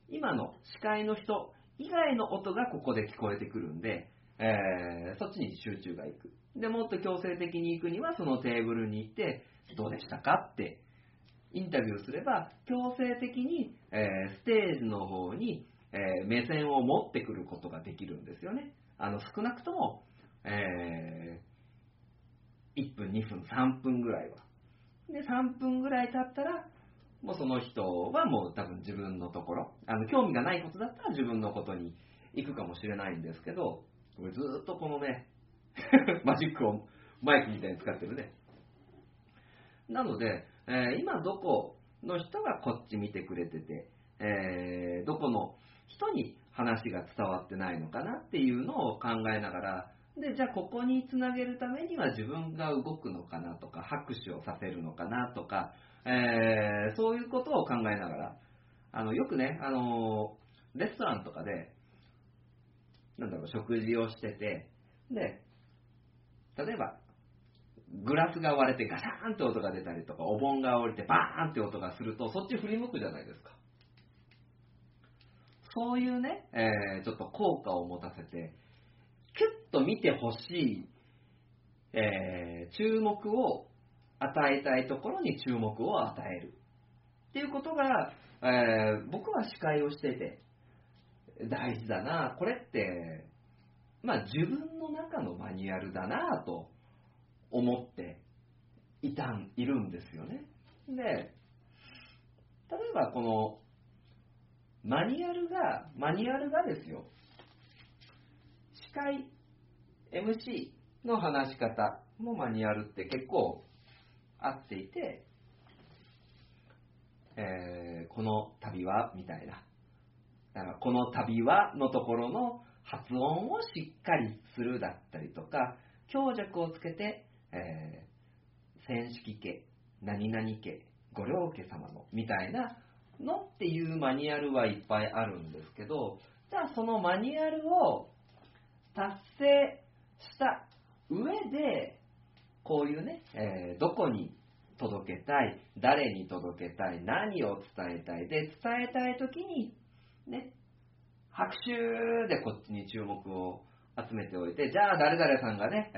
今の司会の人以外の音がここで聞こえてくるんで、えー、そっちに集中がいく。で、もっと強制的に行くには、そのテーブルに行って、どうでしたか？ってインタビューすれば、強制的に、えー、ステージの方に、えー、目線を持ってくることができるんですよね。あの、少なくとも、えー、1分、2分、3分ぐらいは。で、3分ぐらい経ったら、もうその人はもう多分自分のところ、あの興味がないことだったら自分のことに行くかもしれないんですけど、これずっとこのね、<laughs> マジックをマイクみたいに使ってるね。なので、え今どこの人がこっち見てくれてて、えーどこの人に話が伝わってないのかなっていうのを考えながら、で、じゃあここにつなげるためには自分が動くのかなとか、拍手をさせるのかなとか、えーそういうことを考えながら、あの、よくね、あの、レストランとかで、なんだろう、食事をしてて、で、例えば、グラスが割れてガシャーンって音が出たりとか、お盆が折れてバーンって音がすると、そっち振り向くじゃないですか。そういうね、えーちょっと効果を持たせて、キュッと見てほしい、えー注目を与えたいところに注目を与える。っていうことが、えー僕は司会をしてて、大事だな。これって、まあ自分の中のマニュアルだなと思っていたん、いるんですよね。で、例えばこの、マニュアルが、マニュアルがですよ、司会、MC の話し方のマニュアルって結構あっていて、えーこの旅は、みたいな。だからこの旅はのところの発音をしっかりするだったりとか、強弱をつけて、えー千式家、何々家、ご両家様の、みたいなのっていうマニュアルはいっぱいあるんですけど、じゃあそのマニュアルを達成した上で、こういうね、えーどこに届けたい、誰に届けたい、何を伝えたい、で、伝えたいときに、ね、拍手でこっちに注目を集めておいて、じゃあ誰々さんがね、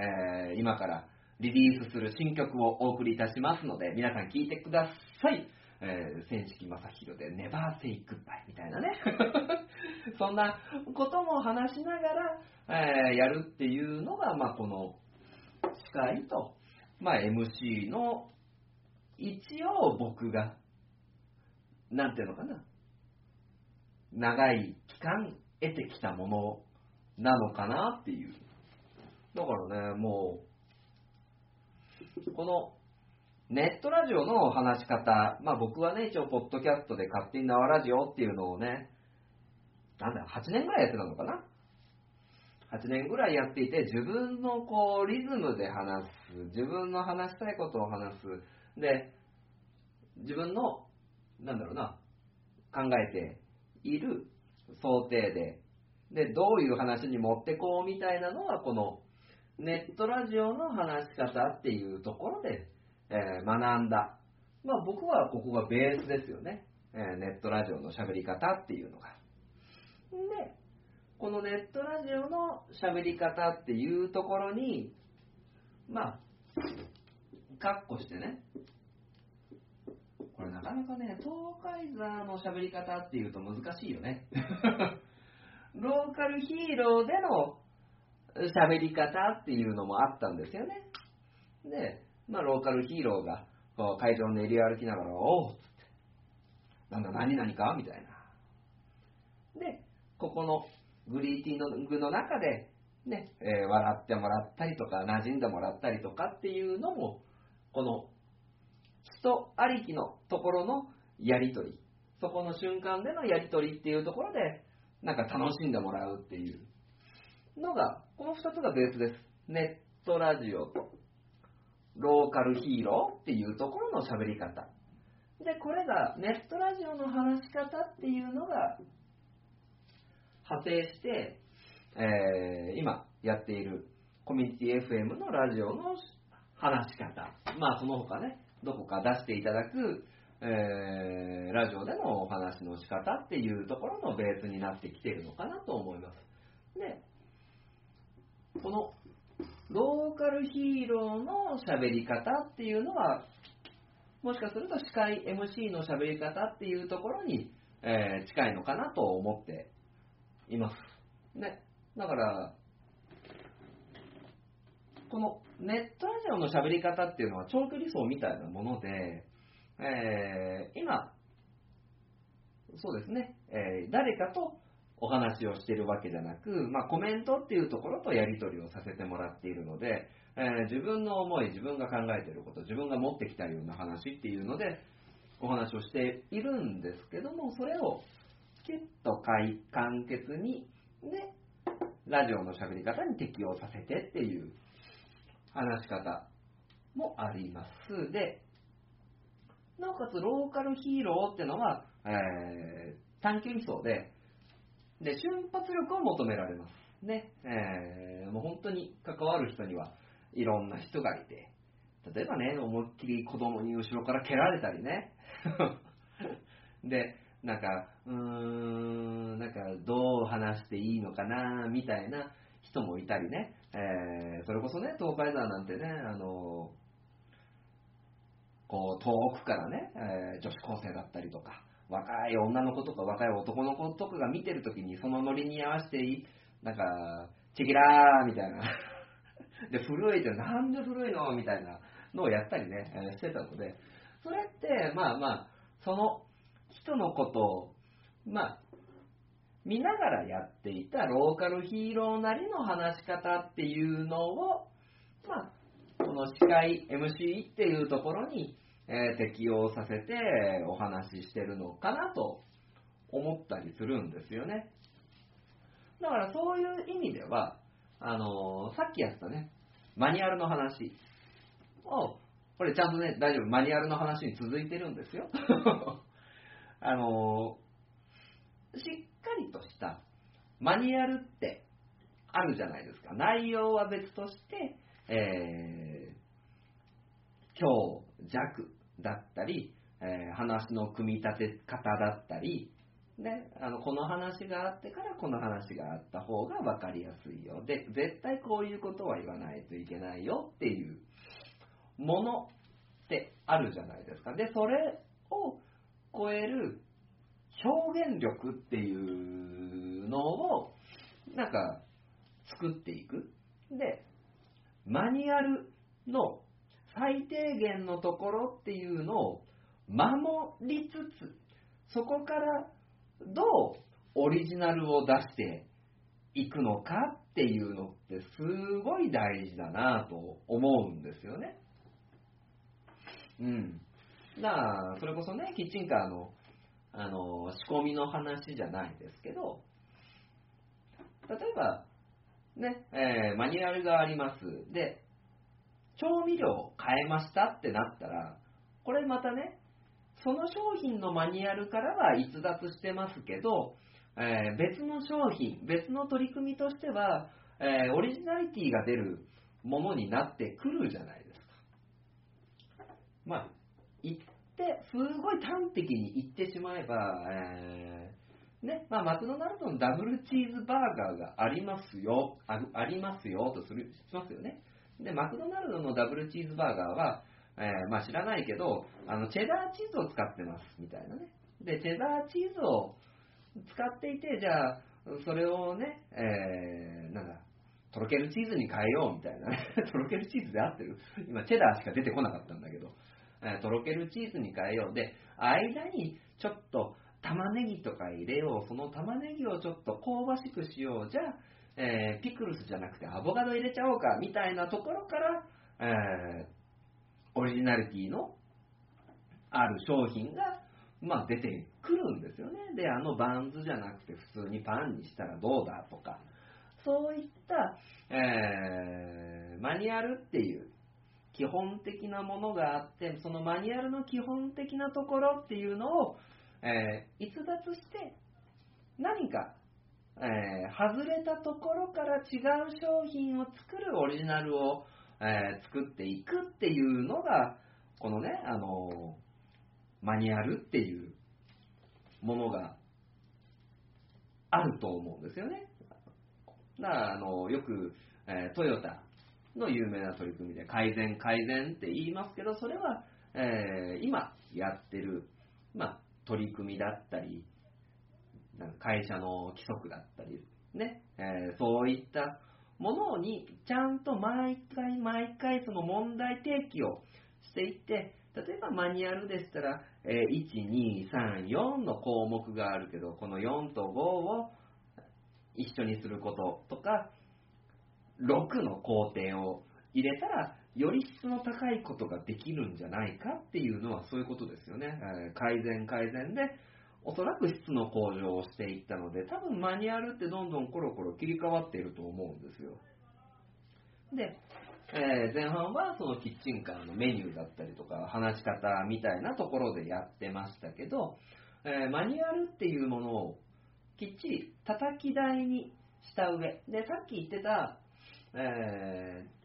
えー今からリリースする新曲をお送りいたしますので、皆さん聴いてください。えー、千式正宏で Never Say Goodbye みたいなね。<laughs> そんなことも話しながら、えーやるっていうのが、まあ、この司会と、まあ、MC の一応僕が、なんていうのかな、長い期間得てきたものなのかなっていう。だからね、もう、このネットラジオの話し方、まあ僕はね、一応、ポッドキャストで勝手に縄ラジオっていうのをね、なんだ、8年ぐらいやってたのかな ?8 年ぐらいやっていて、自分のこう、リズムで話す、自分の話したいことを話す、で、自分の、なんだろうな、考えている想定で、で、どういう話に持ってこうみたいなのは、この、ネットラジオの話し方っていうところで、えー学んだ。まあ僕はここがベースですよね。えーネットラジオの喋り方っていうのが。で、このネットラジオの喋り方っていうところに、まあ、カッコしてね、これなかなかね、東海座の喋り方っていうと難しいよね。<laughs> ローカルヒーローでの喋り方っていうのもあったんですよね。で、まあ、ローカルヒーローがこう会場を練り歩きながら、おうっつって、なんだ、何々か？みたいな。で、ここのグリーティングの中で、ね、えー笑ってもらったりとか、馴染んでもらったりとかっていうのも、この人ありきのところのやりとり、そこの瞬間でのやりとりっていうところで、なんか楽しんでもらうっていうのが、この2つがベースです。ネットラジオと、ローカルヒーローっていうところの喋り方。で、これが、ネットラジオの話し方っていうのが、派生して、えー今やっているコミュニティ FM のラジオの話し方。まあ、その他ね、どこか出していただく、えーラジオでのお話の仕方っていうところのベースになってきているのかなと思います。で、このローカルヒーローの喋り方っていうのは、もしかすると司会 MC の喋り方っていうところに、えー近いのかなと思っています。ね。だから、このネットラジオの喋り方っていうのは長距離走みたいなもので、えー今、そうですね、えー誰かとお話をしているわけじゃなく、まあ、コメントっていうところとやり取りをさせてもらっているので、えー、自分の思い、自分が考えていること、自分が持ってきたような話っていうので、お話をしているんですけども、それをきっと簡潔に、ね、ラジオの喋り方に適用させてっていう話し方もあります。で、なおかつローカルヒーローっていうのは、えー、短距離走で、で、瞬発力を求められます。ね、えー、もう本当に関わる人にはいろんな人がいて、例えばね、思いっきり子供に後ろから蹴られたりね、<laughs> で、なんか、うーん、なんか、どう話していいのかな、みたいな人もいたりね、えー、それこそね、東海山なんてね、あの、こう、遠くからね、えー、女子高生だったりとか、若い女の子とか若い男の子とかが見てるときに、そのノリに合わせて、なんか、チェキラーみたいな。<laughs> で、古いってなんで古いの？みたいなのをやったりね、してたので、それって、まあまあ、その人のことを、まあ、見ながらやっていたローカルヒーローなりの話し方っていうのを、まあ、この司会、MC っていうところに、え、適用させてお話ししてるのかなと思ったりするんですよね。だからそういう意味では、あのー、さっきやったね、マニュアルの話をこれちゃんとね、大丈夫、マニュアルの話に続いてるんですよ。<laughs> あのー、しっかりとしたマニュアルってあるじゃないですか。内容は別として、えー、強弱だったり、えー、話の組み立て方だったり、ね、あのこの話があってからこの話があった方が分かりやすいよ。で、絶対こういうことは言わないといけないよっていうものってあるじゃないですか。で、それを超える表現力っていうのを、なんか、作っていく。で、マニュアルの最低限のところっていうのを守りつつ、そこからどうオリジナルを出していくのかっていうのってすごい大事だなと思うんですよね。うん。だから、それこそね、キッチンカーの、あの、仕込みの話じゃないですけど、例えば、ね、えー、マニュアルがあります。で、調味料を変えましたってなったら、これまたね、その商品のマニュアルからは逸脱してますけど、えー、別の商品、別の取り組みとしては、えー、オリジナリティが出るものになってくるじゃないですかまあ、言って、すごい端的に言ってしまえば、えー、ね、まあ、マクドナルドのダブルチーズバーガーがありますよ、あありますよとするしますよね。で、マクドナルドのダブルチーズバーガーは、えー、まあ知らないけど、あの、チェダーチーズを使ってます、みたいなね。で、チェダーチーズを使っていて、じゃあ、それをね、えー、なんだ、とろけるチーズに変えようみたいなね。<laughs> とろけるチーズで合ってる？今、チェダーしか出てこなかったんだけど。えとろけるチーズに変えよう。で、間にちょっと玉ねぎとか入れよう。その玉ねぎをちょっと香ばしくしよう。じゃあ、えー、ピクルスじゃなくてアボカド入れちゃおうか。みたいなところから、えー、オリジナリティのある商品が、まあ、出てくるんですよね。で、あのバンズじゃなくて普通にパンにしたらどうだとか、そういった、えー、マニュアルっていう基本的なものがあって、そのマニュアルの基本的なところっていうのを、えー、逸脱して、何か、えー、外れたところから違う商品を作るオリジナルを、えー、作っていくっていうのが、このね、あのマニュアルっていうものがあると思うんですよね。だから、あのよく、えトヨタの有名な取り組みで改善改善って言いますけど、それは、えー、今やってる、まあ、取り組みだったり、なんか会社の規則だったり、ね、えー、そういったものにちゃんと毎回毎回その問題提起をしていって、例えばマニュアルでしたら、えー、1、2、3、4の項目があるけど、この4と5を、一緒にすることとか、6の工程を入れたら、より質の高いことができるんじゃないかっていうのはそういうことですよね。えー改善改善で、おそらく質の向上をしていったので、多分マニュアルってどんどんコロコロ切り替わっていると思うんですよ。で、えー前半はそのキッチンカーのメニューだったりとか、話し方みたいなところでやってましたけど、えーマニュアルっていうものをきっちり叩き台にした上、で、さっき言ってた、えー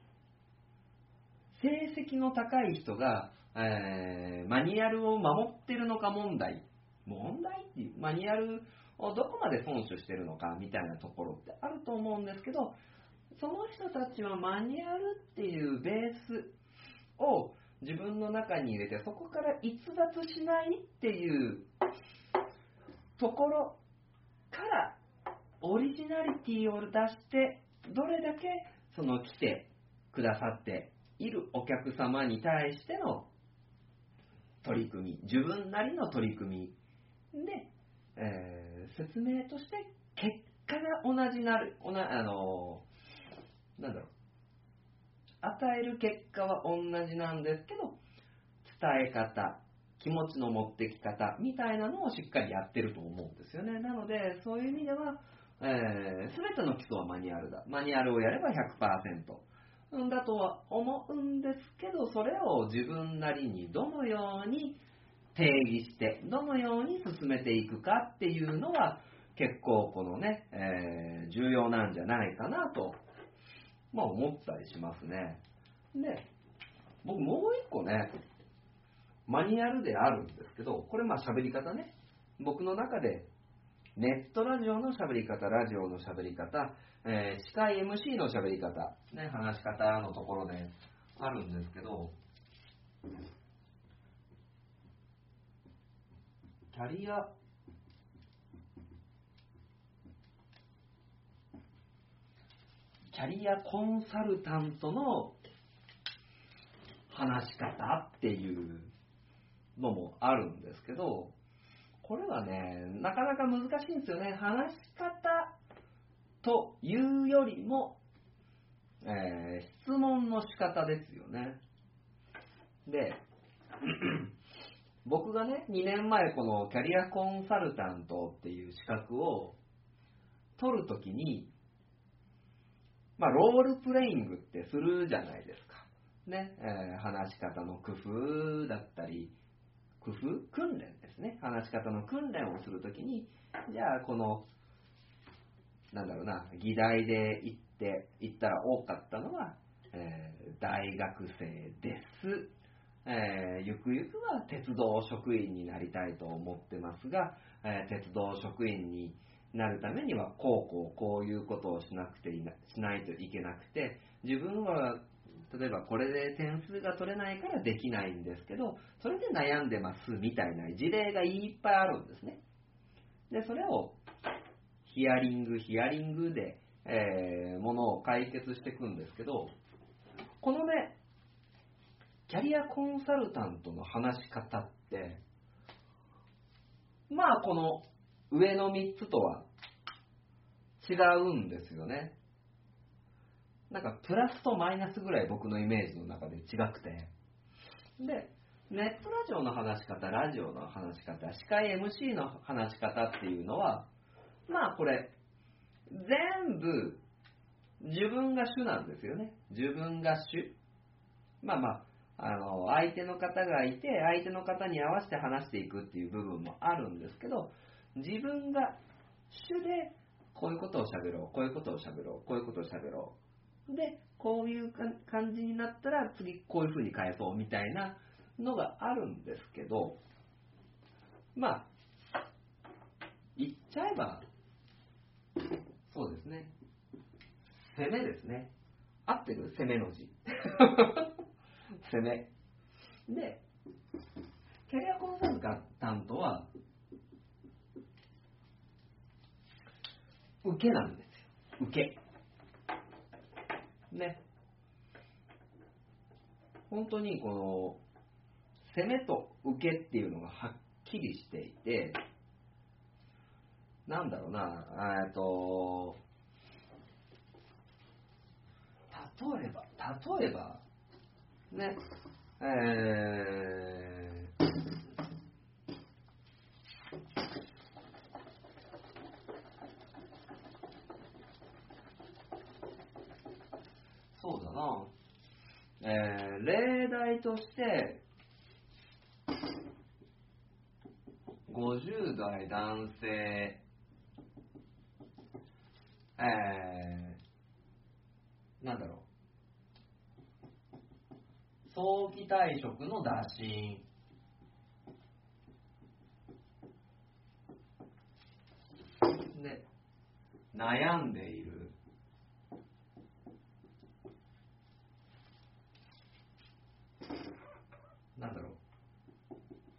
成績の高い人が、えーマニュアルを守ってるのか問題、問題っていう、マニュアルをどこまで遵守してるのかみたいなところってあると思うんですけど、その人たちはマニュアルっていうベースを自分の中に入れて、そこから逸脱しないっていうところからオリジナリティを出して、どれだけその来てくださっているお客様に対しての取り組み、自分なりの取り組みで、えー説明として結果が同じなる、おなあのーなんだろう、与える結果は同じなんですけど、伝え方、気持ちの持ってき方みたいなのをしっかりやってると思うんですよね。なので、そういう意味では、えー、全ての基礎はマニュアルだ。マニュアルをやれば100%。だとは思うんですけど、それを自分なりにどのように定義して、どのように進めていくかっていうのは、結構このね、えー重要なんじゃないかなと、まあ思ったりしますね。で、僕もう一個ね、マニュアルであるんですけど、これまあ喋り方ね。僕の中で、ネットラジオの喋り方、ラジオの喋り方、えー司会 MC の喋り方、ね、話し方のところであるんですけど、キャリア、キャリアコンサルタントの話し方っていうのもあるんですけど、これはね、なかなか難しいんですよね。話し方というよりも、えー質問の仕方ですよね。で、僕がね、2年前このキャリアコンサルタントっていう資格を取るときに、まあ、ロールプレイングってするじゃないですか。ね、えー話し方の工夫だったり、工夫訓練ですね。話し方の訓練をするときに、じゃあこの、なんだろうな、議題で言って、言ったら多かったのは、えー大学生です。えーゆくゆくは鉄道職員になりたいと思ってますが、えー鉄道職員になるためにはこうこうこういうことをしなくていなしないといけなくて自分は例えばこれで点数が取れないからできないんですけどそれで悩んでますみたいな事例がいっぱいあるんですね。でそれをヒアリングヒアリングで、えーものを解決していくんですけどこのねキャリアコンサルタントの話し方ってまあこの上の3つとは違うんですよね。なんかプラスとマイナスぐらい僕のイメージの中で違くて。で、ネットラジオの話し方、ラジオの話し方、司会 MC の話し方っていうのは、まあこれ、全部自分が主なんですよね。自分が主。まあまあ、あの、相手の方がいて、相手の方に合わせて話していくっていう部分もあるんですけど、自分が主で、こういうことを喋ろう、こういうことを喋ろう、こういうことを喋ろう。で、こういう感じになったら、次こういう風に返そうみたいなのがあるんですけど、まあ、言っちゃえば、そうですね。攻めですね。合ってる？攻めの字。攻め。で、キャリアコンサルタントは、受けなんですよ。受け。ね。本当にこの、攻めと受けっていうのがはっきりしていて、なんだろうな、えっと、例えば、例えば、ね、えー、そうだな、えー、例題として、50代男性、えー、なんだろう。早期退職の打診。で、悩んでいる。なんだろう。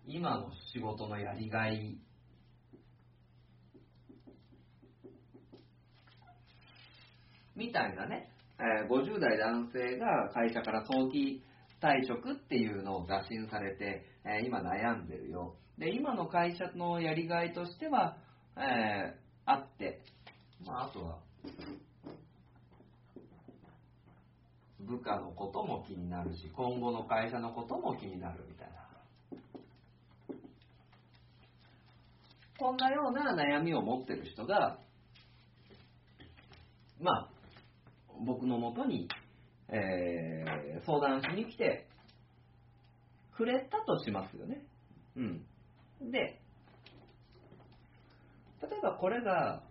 今の仕事のやりがい。みたいなね、えー50代男性が会社から早期退職っていうのを打診されて、えー今悩んでるよ。で、今の会社のやりがいとしては、えーあって、まあ、あとは、部下のことも気になるし、今後の会社のことも気になるみたいな。こんなような悩みを持ってる人が、まあ、僕のもとに、えー相談しに来てくれたとしますよね。うん。で、例えばこれが、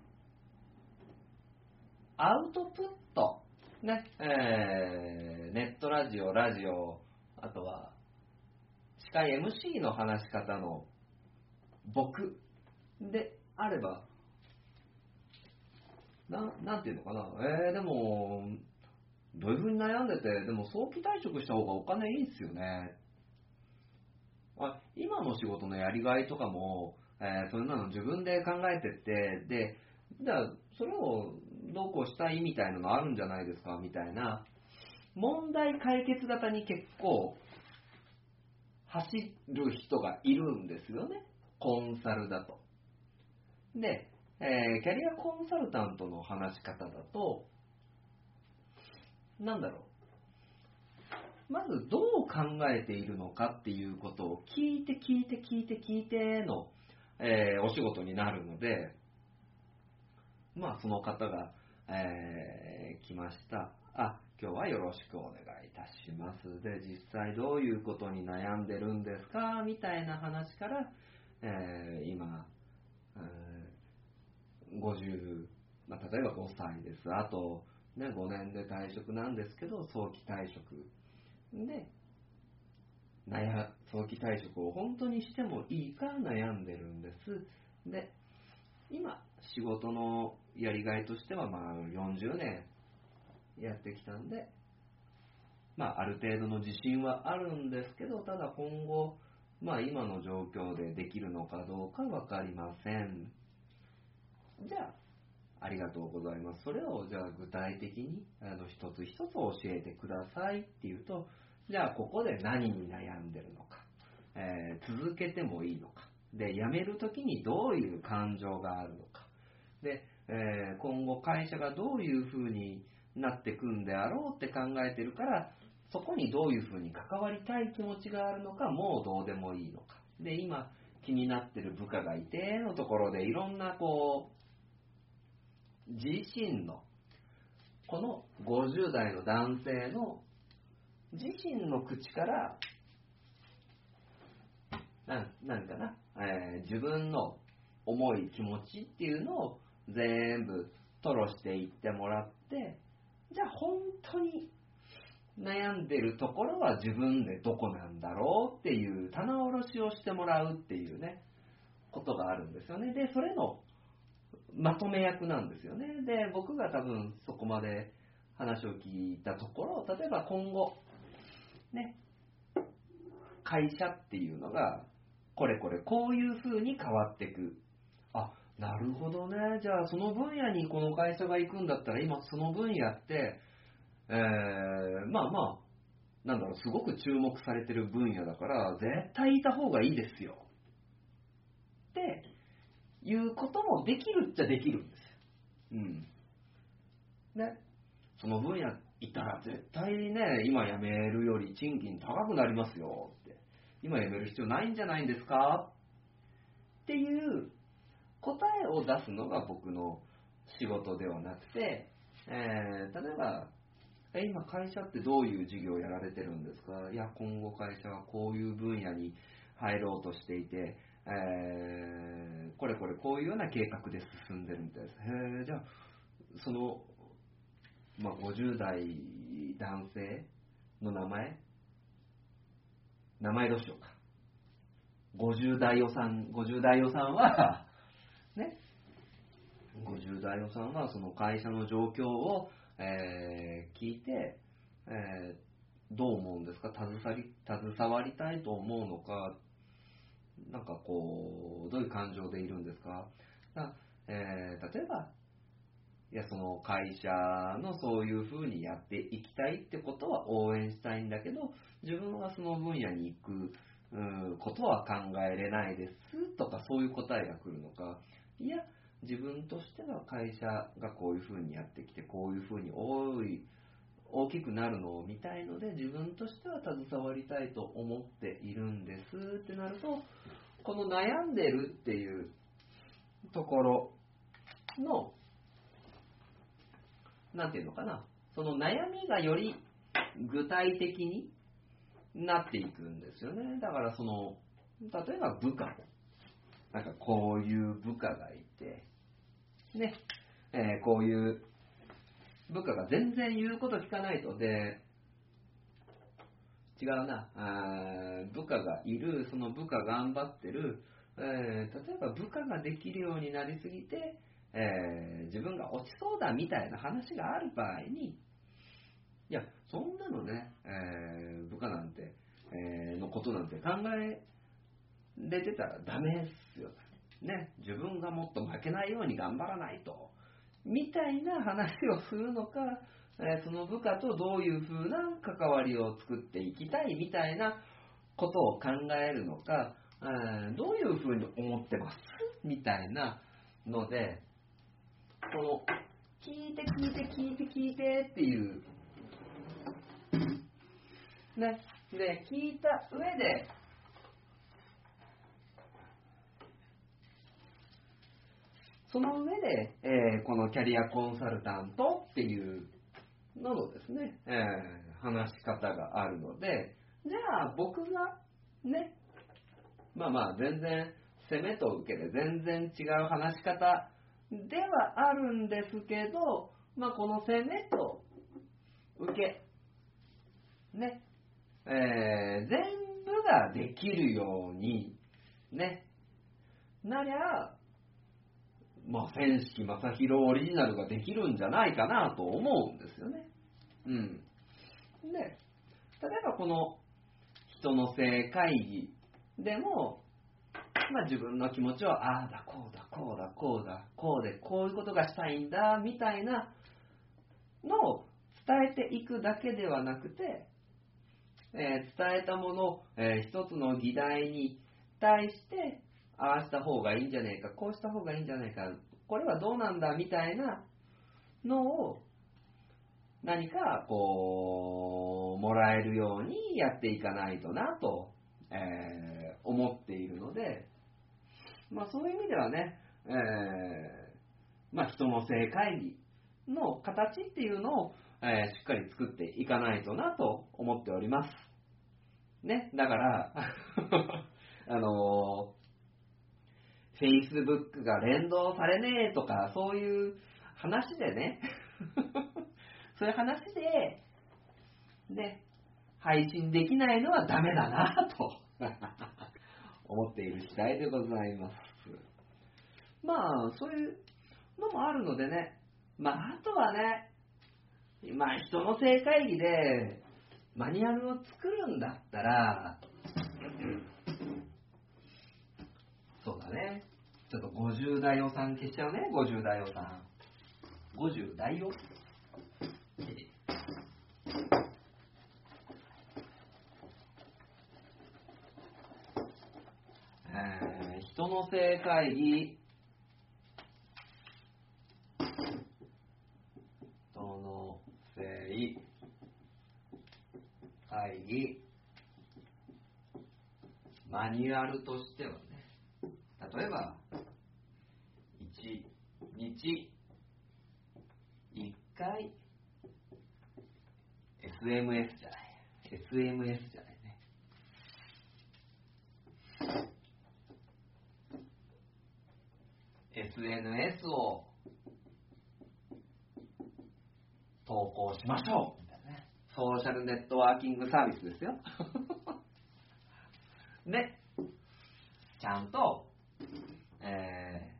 アウトプット、ね、えーネットラジオ、ラジオ、あとは、司会 MC の話し方の僕であれば、ななんていうのかな、えー、でも、どういうふうに悩んでて、でも早期退職した方がお金いいっすよね。あ今の仕事のやりがいとかも、えー、そんなの自分で考えてって、で、じゃあ、それをどうこうしたいみたいなのあるんじゃないですかみたいな、問題解決型に結構、走る人がいるんですよね。コンサルだと。で、えーキャリアコンサルタントの話し方だと、なんだろう。まずどう考えているのかっていうことを聞いて聞いて聞いて聞いての、えーお仕事になるので、まあその方が、えー来ました。あ、今日はよろしくお願いいたします。で、実際どういうことに悩んでるんですか？みたいな話から、えー今、えー50、まあ、例えば5歳です。あと、ね、5年で退職なんですけど、早期退職。で、悩早期退職を本当にしてもいいか悩んでるんです。で、今、仕事のやりがいとしては、まあ、40年やってきたんで、まあ、ある程度の自信はあるんですけど、ただ今後、まあ、今の状況でできるのかどうかわかりません。じゃあ、ありがとうございます。それを、じゃあ、具体的に、あの、一つ一つ教えてくださいっていうと、じゃあ、ここで何に悩んでるのか、えー続けてもいいのか、で、辞めるときにどういう感情があるのか、で、えー今後会社がどういう風になってくんであろうって考えてるから、そこにどういう風に関わりたい気持ちがあるのか、もうどうでもいいのか。で、今気になってる部下がいてのところでいろんなこう、自身の、この50代の男性の自身の口から、なんなんかな、えー自分の思い、気持ちっていうのを全部吐露していってもらって、じゃあ本当に悩んでるところは自分でどこなんだろうっていう棚卸しをしてもらうっていうね、ことがあるんですよね。で、それのまとめ役なんですよね。で、僕が多分そこまで話を聞いたところ、例えば今後、ね、会社っていうのが、これこれこういう風に変わっていく。あ、なるほどね。じゃあその分野にこの会社が行くんだったら、今その分野って、えー、まあまあ、なんだろう、すごく注目されてる分野だから、絶対いた方がいいですよ。っていうこともできるっちゃできるんですよ。うん。ね。その分野いたら絶対ね、今辞めるより賃金高くなりますよって。今辞める必要ないんじゃないんですか？っていう答えを出すのが僕の仕事ではなくて、えー例えば、え今会社ってどういう事業をやられてるんですか？いや、今後会社はこういう分野に入ろうとしていて、えーこれこれこういうような計画で進んでるみたいです。へえ、じゃあ、その、まあ、50代男性の名前？名前どうしようか。50代予算、50代予算は、<laughs> ね、50代予算はその会社の状況を、えー聞いて、えーどう思うんですか？携わり携わりたいと思うのか、なんかこう、どういう感情でいるんですか？だえー例えば、いや、その会社のそういう風にやっていきたいってことは応援したいんだけど、自分はその分野に行くうんことは考えれないですとかそういう答えが来るのか、いや、自分としては会社がこういう風にやってきて、こういう風に多い、大きくなるのを見たいので、自分としては携わりたいと思っているんですってなると、この悩んでるっていうところの、なんていうのかな、その悩みがより具体的になっていくんですよね。だからその、例えば部下。なんかこういう部下がいて、ね、えーこういう部下が全然言うこと聞かないと、で、違うな、あ部下がいる、その部下頑張ってる、えー例えば部下ができるようになりすぎて、えー自分が落ちそうだみたいな話がある場合に、いや、そんなのね、えー部下なんて、えのことなんて考えれてたらダメですよ。ね、自分がもっと負けないように頑張らないと。みたいな話をするのか、<laughs> えその部下とどういう風な関わりを作っていきたいみたいなことを考えるのか、えどういう風に思ってますみたいなので、この、聞いて聞いて聞いて聞いてっていう、ね、で、聞いた上で、その上で、えーこのキャリアコンサルタントっていうののですね、えー話し方があるので、じゃあ僕がね、まあまあ全然攻めと受けで全然違う話し方ではあるんですけど、まあこの攻めと受け、ね、えー全部ができるように、ね、なりゃ、まあ、千式正宏オリジナルができるんじゃないかなと思うんですよね。うん。で、例えばこの人の性会議でも、まあ自分の気持ちを、ああだ、こうだ、こうだ、こうだ、こうで、こういうことがしたいんだ、みたいなのを伝えていくだけではなくて、えー伝えたもの、えー一つの議題に対して、ああした方がいいんじゃねえか、こうした方がいいんじゃないか、これはどうなんだ、みたいなのを、何か、こう、もらえるようにやっていかないとな、と、えー思っているので、まあそういう意味ではね、えーまあ人の性会議の形っていうのを、えーしっかり作っていかないとなと思っております。ね、だから、<laughs> あの、Facebook が連動されねえとか、そういう話でね、<laughs> そういう話で、で、配信できないのはダメだなと。<laughs> 思っている次第でございます。まあ、そういうのもあるのでね、まあ、あとはね、まあ、人の正会議でマニュアルを作るんだったら、かね。ちょっと50代予算消しちゃうね、50代予算。50代よ。え、人の性会議。人の性会議。マニュアルとしてはね、例えば、1日1回 SMS じゃない。SMS じゃないね。SNS を投稿しましょうみたいなね。ソーシャルネットワーキングサービスですよ。<laughs> ね。ちゃんと、え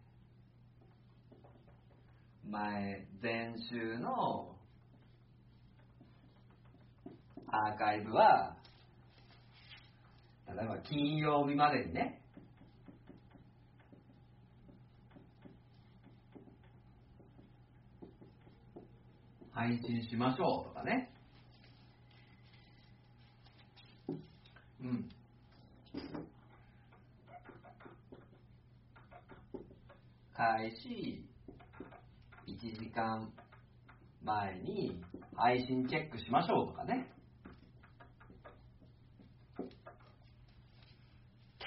ー、前、前週のアーカイブは、例えば金曜日までにね、配信しましょうとかね。うん。開始1時間前に配信チェックしましょうとかね。っ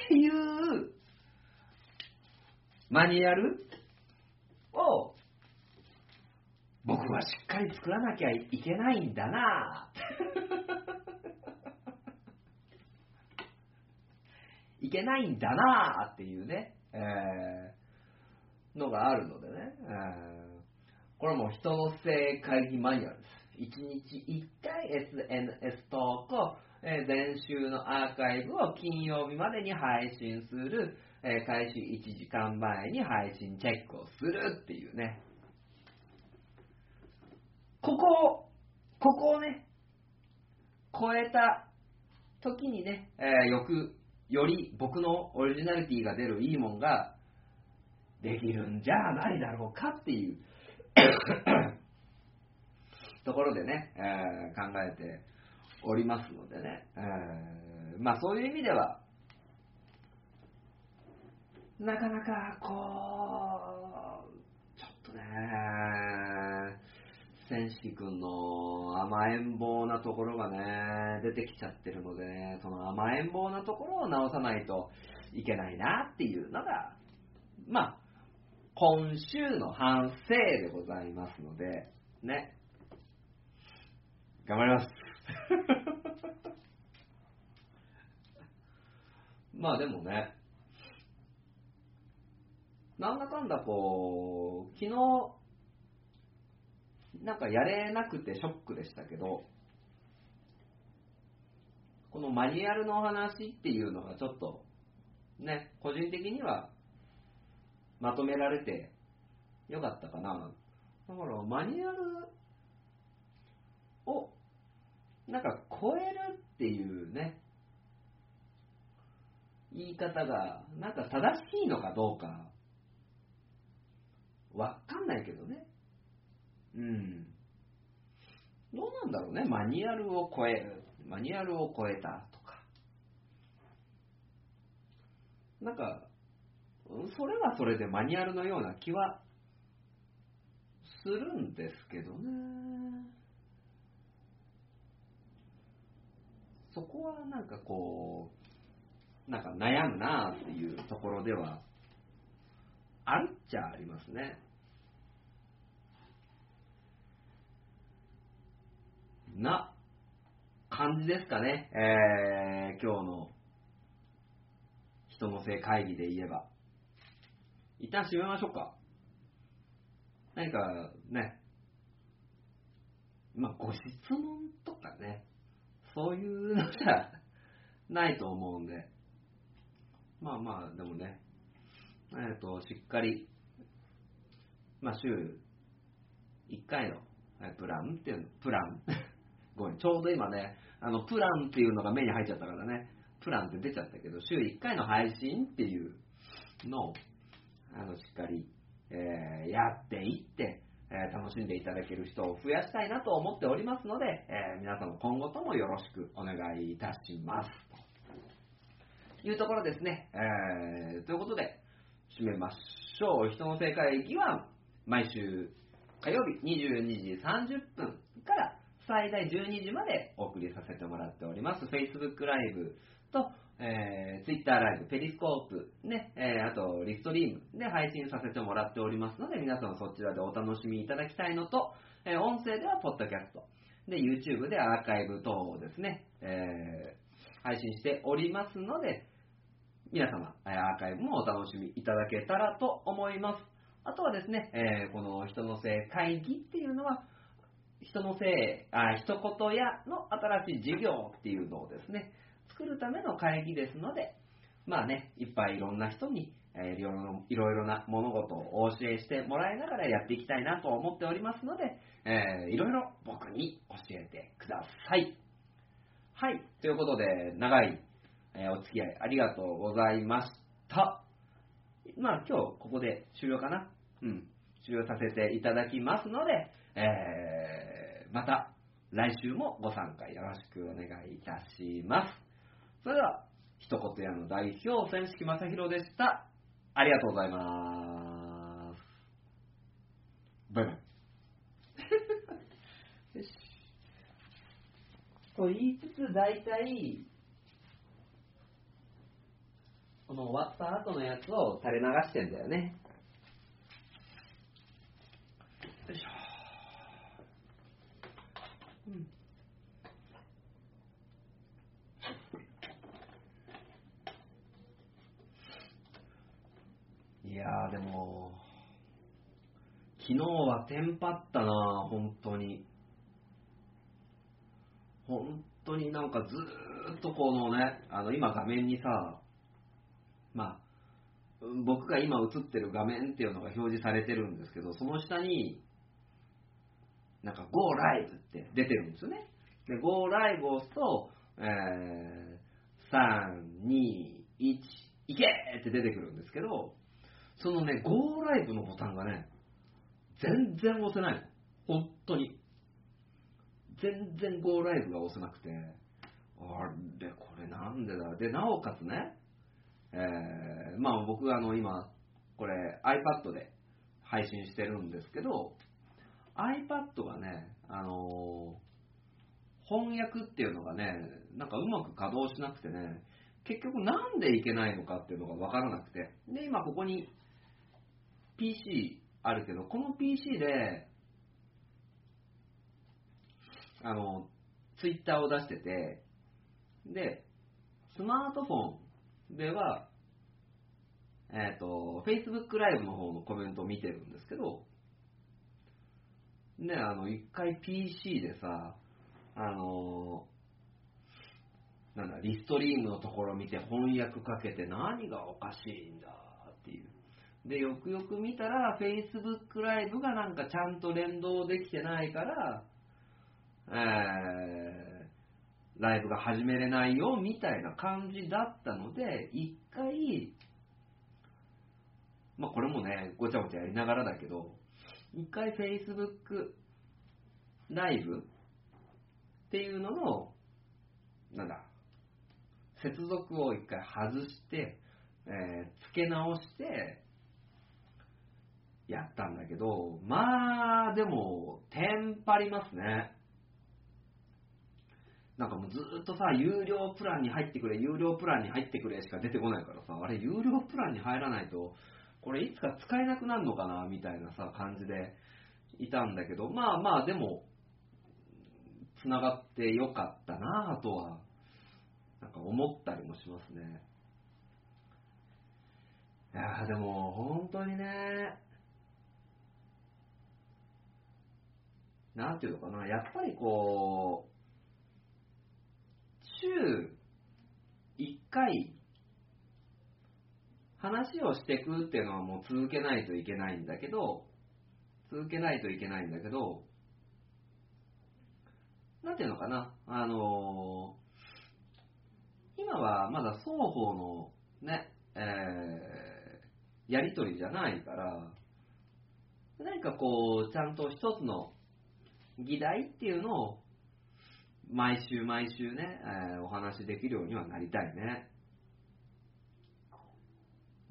ていうマニュアルを僕はしっかり作らなきゃいけないんだな <laughs> いけないんだなっていうね、えー、のがあるのでね、これも人の性会議マニュアルです。1日1回 SNS 投稿、えー、前週のアーカイブを金曜日までに配信する、えー、開始1時間前に配信チェックをするっていうね、ここを、ここをね、超えた時にね、えー、よく、より僕のオリジナリティが出るいいもんができるんじゃないだろうかっていう。<coughs> ところでね、えー、考えておりますのでね、えー、まあそういう意味では、なかなかこう、ちょっとね、千式君の甘えん坊なところがね、出てきちゃってるので、ね、その甘えん坊なところを直さないといけないなっていうのが、まあ、今週の反省でございますので、ね。頑張ります。<laughs> まあでもね、なんだかんだこう、昨日、なんかやれなくてショックでしたけど、このマニュアルのお話っていうのがちょっと、ね、個人的にはまとめられてよかったかな。だからマニュアルをなんか超えるっていうね、言い方がなんか正しいのかどうかわかんないけどね。うん。どうなんだろうね、マニュアルを超える。マニュアルを超えたとか。なんか、それはそれでマニュアルのような気はするんですけどね。そこはなんかこう、なんか悩むなっていうところではあるっちゃありますね。な感じですかね。えー、今日の人の性会議で言えば。一旦閉めましょうか。何かね、まあ、ご質問とかね、そういうのじゃないと思うんで、まあまあ、でもね、えっ、ー、と、しっかり、まあ、週1回のプランっていうの、プラン。<laughs> ごめん、ちょうど今ね、あの、プランっていうのが目に入っちゃったからね、プランって出ちゃったけど、週1回の配信っていうのを、あの、しっかり、えー、やっていって、えー、楽しんでいただける人を増やしたいなと思っておりますので、えー、皆様今後ともよろしくお願いいたします。というところですね。えー、ということで、締めましょう。人の正解議は毎週火曜日22時30分から最大12時までお送りさせてもらっております Facebook ライブと、えー、Twitter ライブ、ペリスコープ、ね、えー、あとリストリームで配信させてもらっておりますので、皆さんそちらでお楽しみいただきたいのと、えー、音声ではポッドキャスト、で、YouTube でアーカイブ等をですね、えー、配信しておりますので、皆様、アーカイブもお楽しみいただけたらと思います。あとはですね、えー、この人のせい会議っていうのは、人のせい、あ、一言やの新しい事業っていうのをですね、作るための会議ですので、まあね、いっぱいいろんな人に、えー、いろいろな物事をお教えしてもらいながらやっていきたいなと思っておりますので、えー、いろいろ僕に教えてください。はい、ということで、長い、え、お付き合いありがとうございました。まあ今日ここで終了かな。うん、終了させていただきますので、えー、また来週もご参加よろしくお願いいたします。それでは、一言屋の代表、千式正宏でした。ありがとうございます。バイバイ。<laughs> よし。と言いつつ、大体、この終わった後のやつを垂れ流してんだよね。よいしょ。うんいやーでも、昨日はテンパったな本当に。本当になんかずーっとこのね、あの今画面にさ、まあ、僕が今映ってる画面っていうのが表示されてるんですけど、その下に、なんか Go Live って出てるんですよね。で、Go Live を押すと、えー、3、2、1、いけって出てくるんですけど、そのね、Go Live のボタンがね、全然押せないの。本当に。全然 Go Live が押せなくて、あれ、これなんでだ？で、なおかつね、えー、まあ僕があの今、これ iPad で配信してるんですけど、iPad がね、あのー、翻訳っていうのがね、なんかうまく稼働しなくてね、結局なんでいけないのかっていうのがわからなくて、で、今ここに PC あるけど、この PC で、あの、ツイッターを出してて、で、スマートフォンでは、えっ、ー、と、Facebook ライブの方のコメントを見てるんですけど、ね、あの、一回 PC でさ、あの、なんだ、リストリームのところ見て翻訳かけて何がおかしいんだ。で、よくよく見たら、Facebook ライブがなんかちゃんと連動できてないから、えー、ライブが始めれないよ、みたいな感じだったので、一回、まあこれもね、ごちゃごちゃやりながらだけど、一回 Facebook ライブっていうのの、なんだ、接続を一回外して、えー、付け直して、やったんだけど、まあ、でも、テンパりますね。なんかもうずっとさ、有料プランに入ってくれ、有料プランに入ってくれしか出てこないからさ、あれ、有料プランに入らないと、これいつか使えなくなるのかな、みたいなさ、感じでいたんだけど、まあまあ、でも、繋がってよかったなぁとは、なんか思ったりもしますね。いやでも、本当にね、なんていうのかな、やっぱりこう、週1回話をしていくっていうのはもう続けないといけないんだけど、続けないといけないんだけど、なんていうのかな、あのー、今はまだ双方のね、えー、やりとりじゃないから、何かこう、ちゃんと一つの議題っていうのを毎週毎週ね、えー、お話できるようにはなりたいね。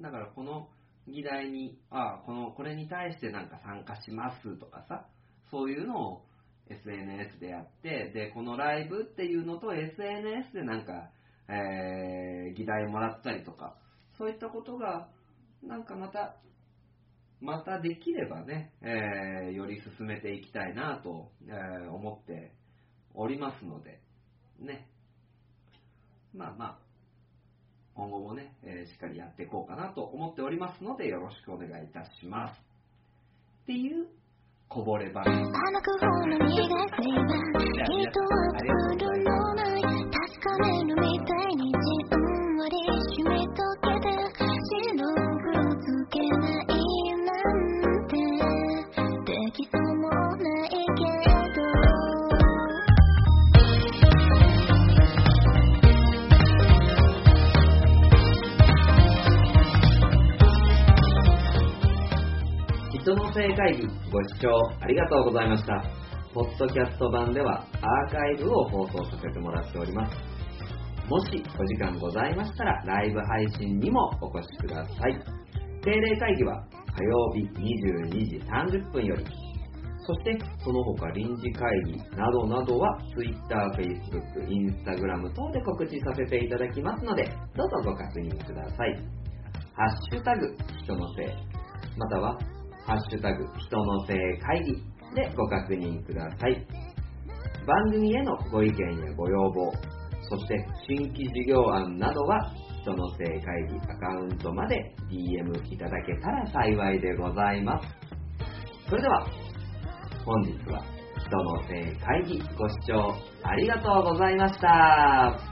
だからこの議題に、あこの、これに対してなんか参加しますとかさ、そういうのを SNS でやって、で、このライブっていうのと SNS でなんか、えー、議題もらったりとか、そういったことが、なんかまた、またできればね、えー、より進めていきたいなと、えー思っておりますので、ね。まあまあ、今後もね、えーしっかりやっていこうかなと思っておりますので、よろしくお願いいたします。っていう、こぼれ話。甘くほろ苦せばない確かめるみたいにじんわり締め人の正会議ご視聴ありがとうございました。ポッドキャスト版ではアーカイブを放送させてもらっております。もしお時間ございましたらライブ配信にもお越しください。定例会議は火曜日22時30分より、そしてその他臨時会議などなどは Twitter、Facebook、Instagram 等で告知させていただきますので、どうぞご確認ください。ハッシュタグ人のせい、またはハッシュタグ人のせい会議でご確認ください。番組へのご意見やご要望、そして新規事業案などは人のせい会議アカウントまで DM いただけたら幸いでございます。それでは本日は人のせい会議ご視聴ありがとうございました。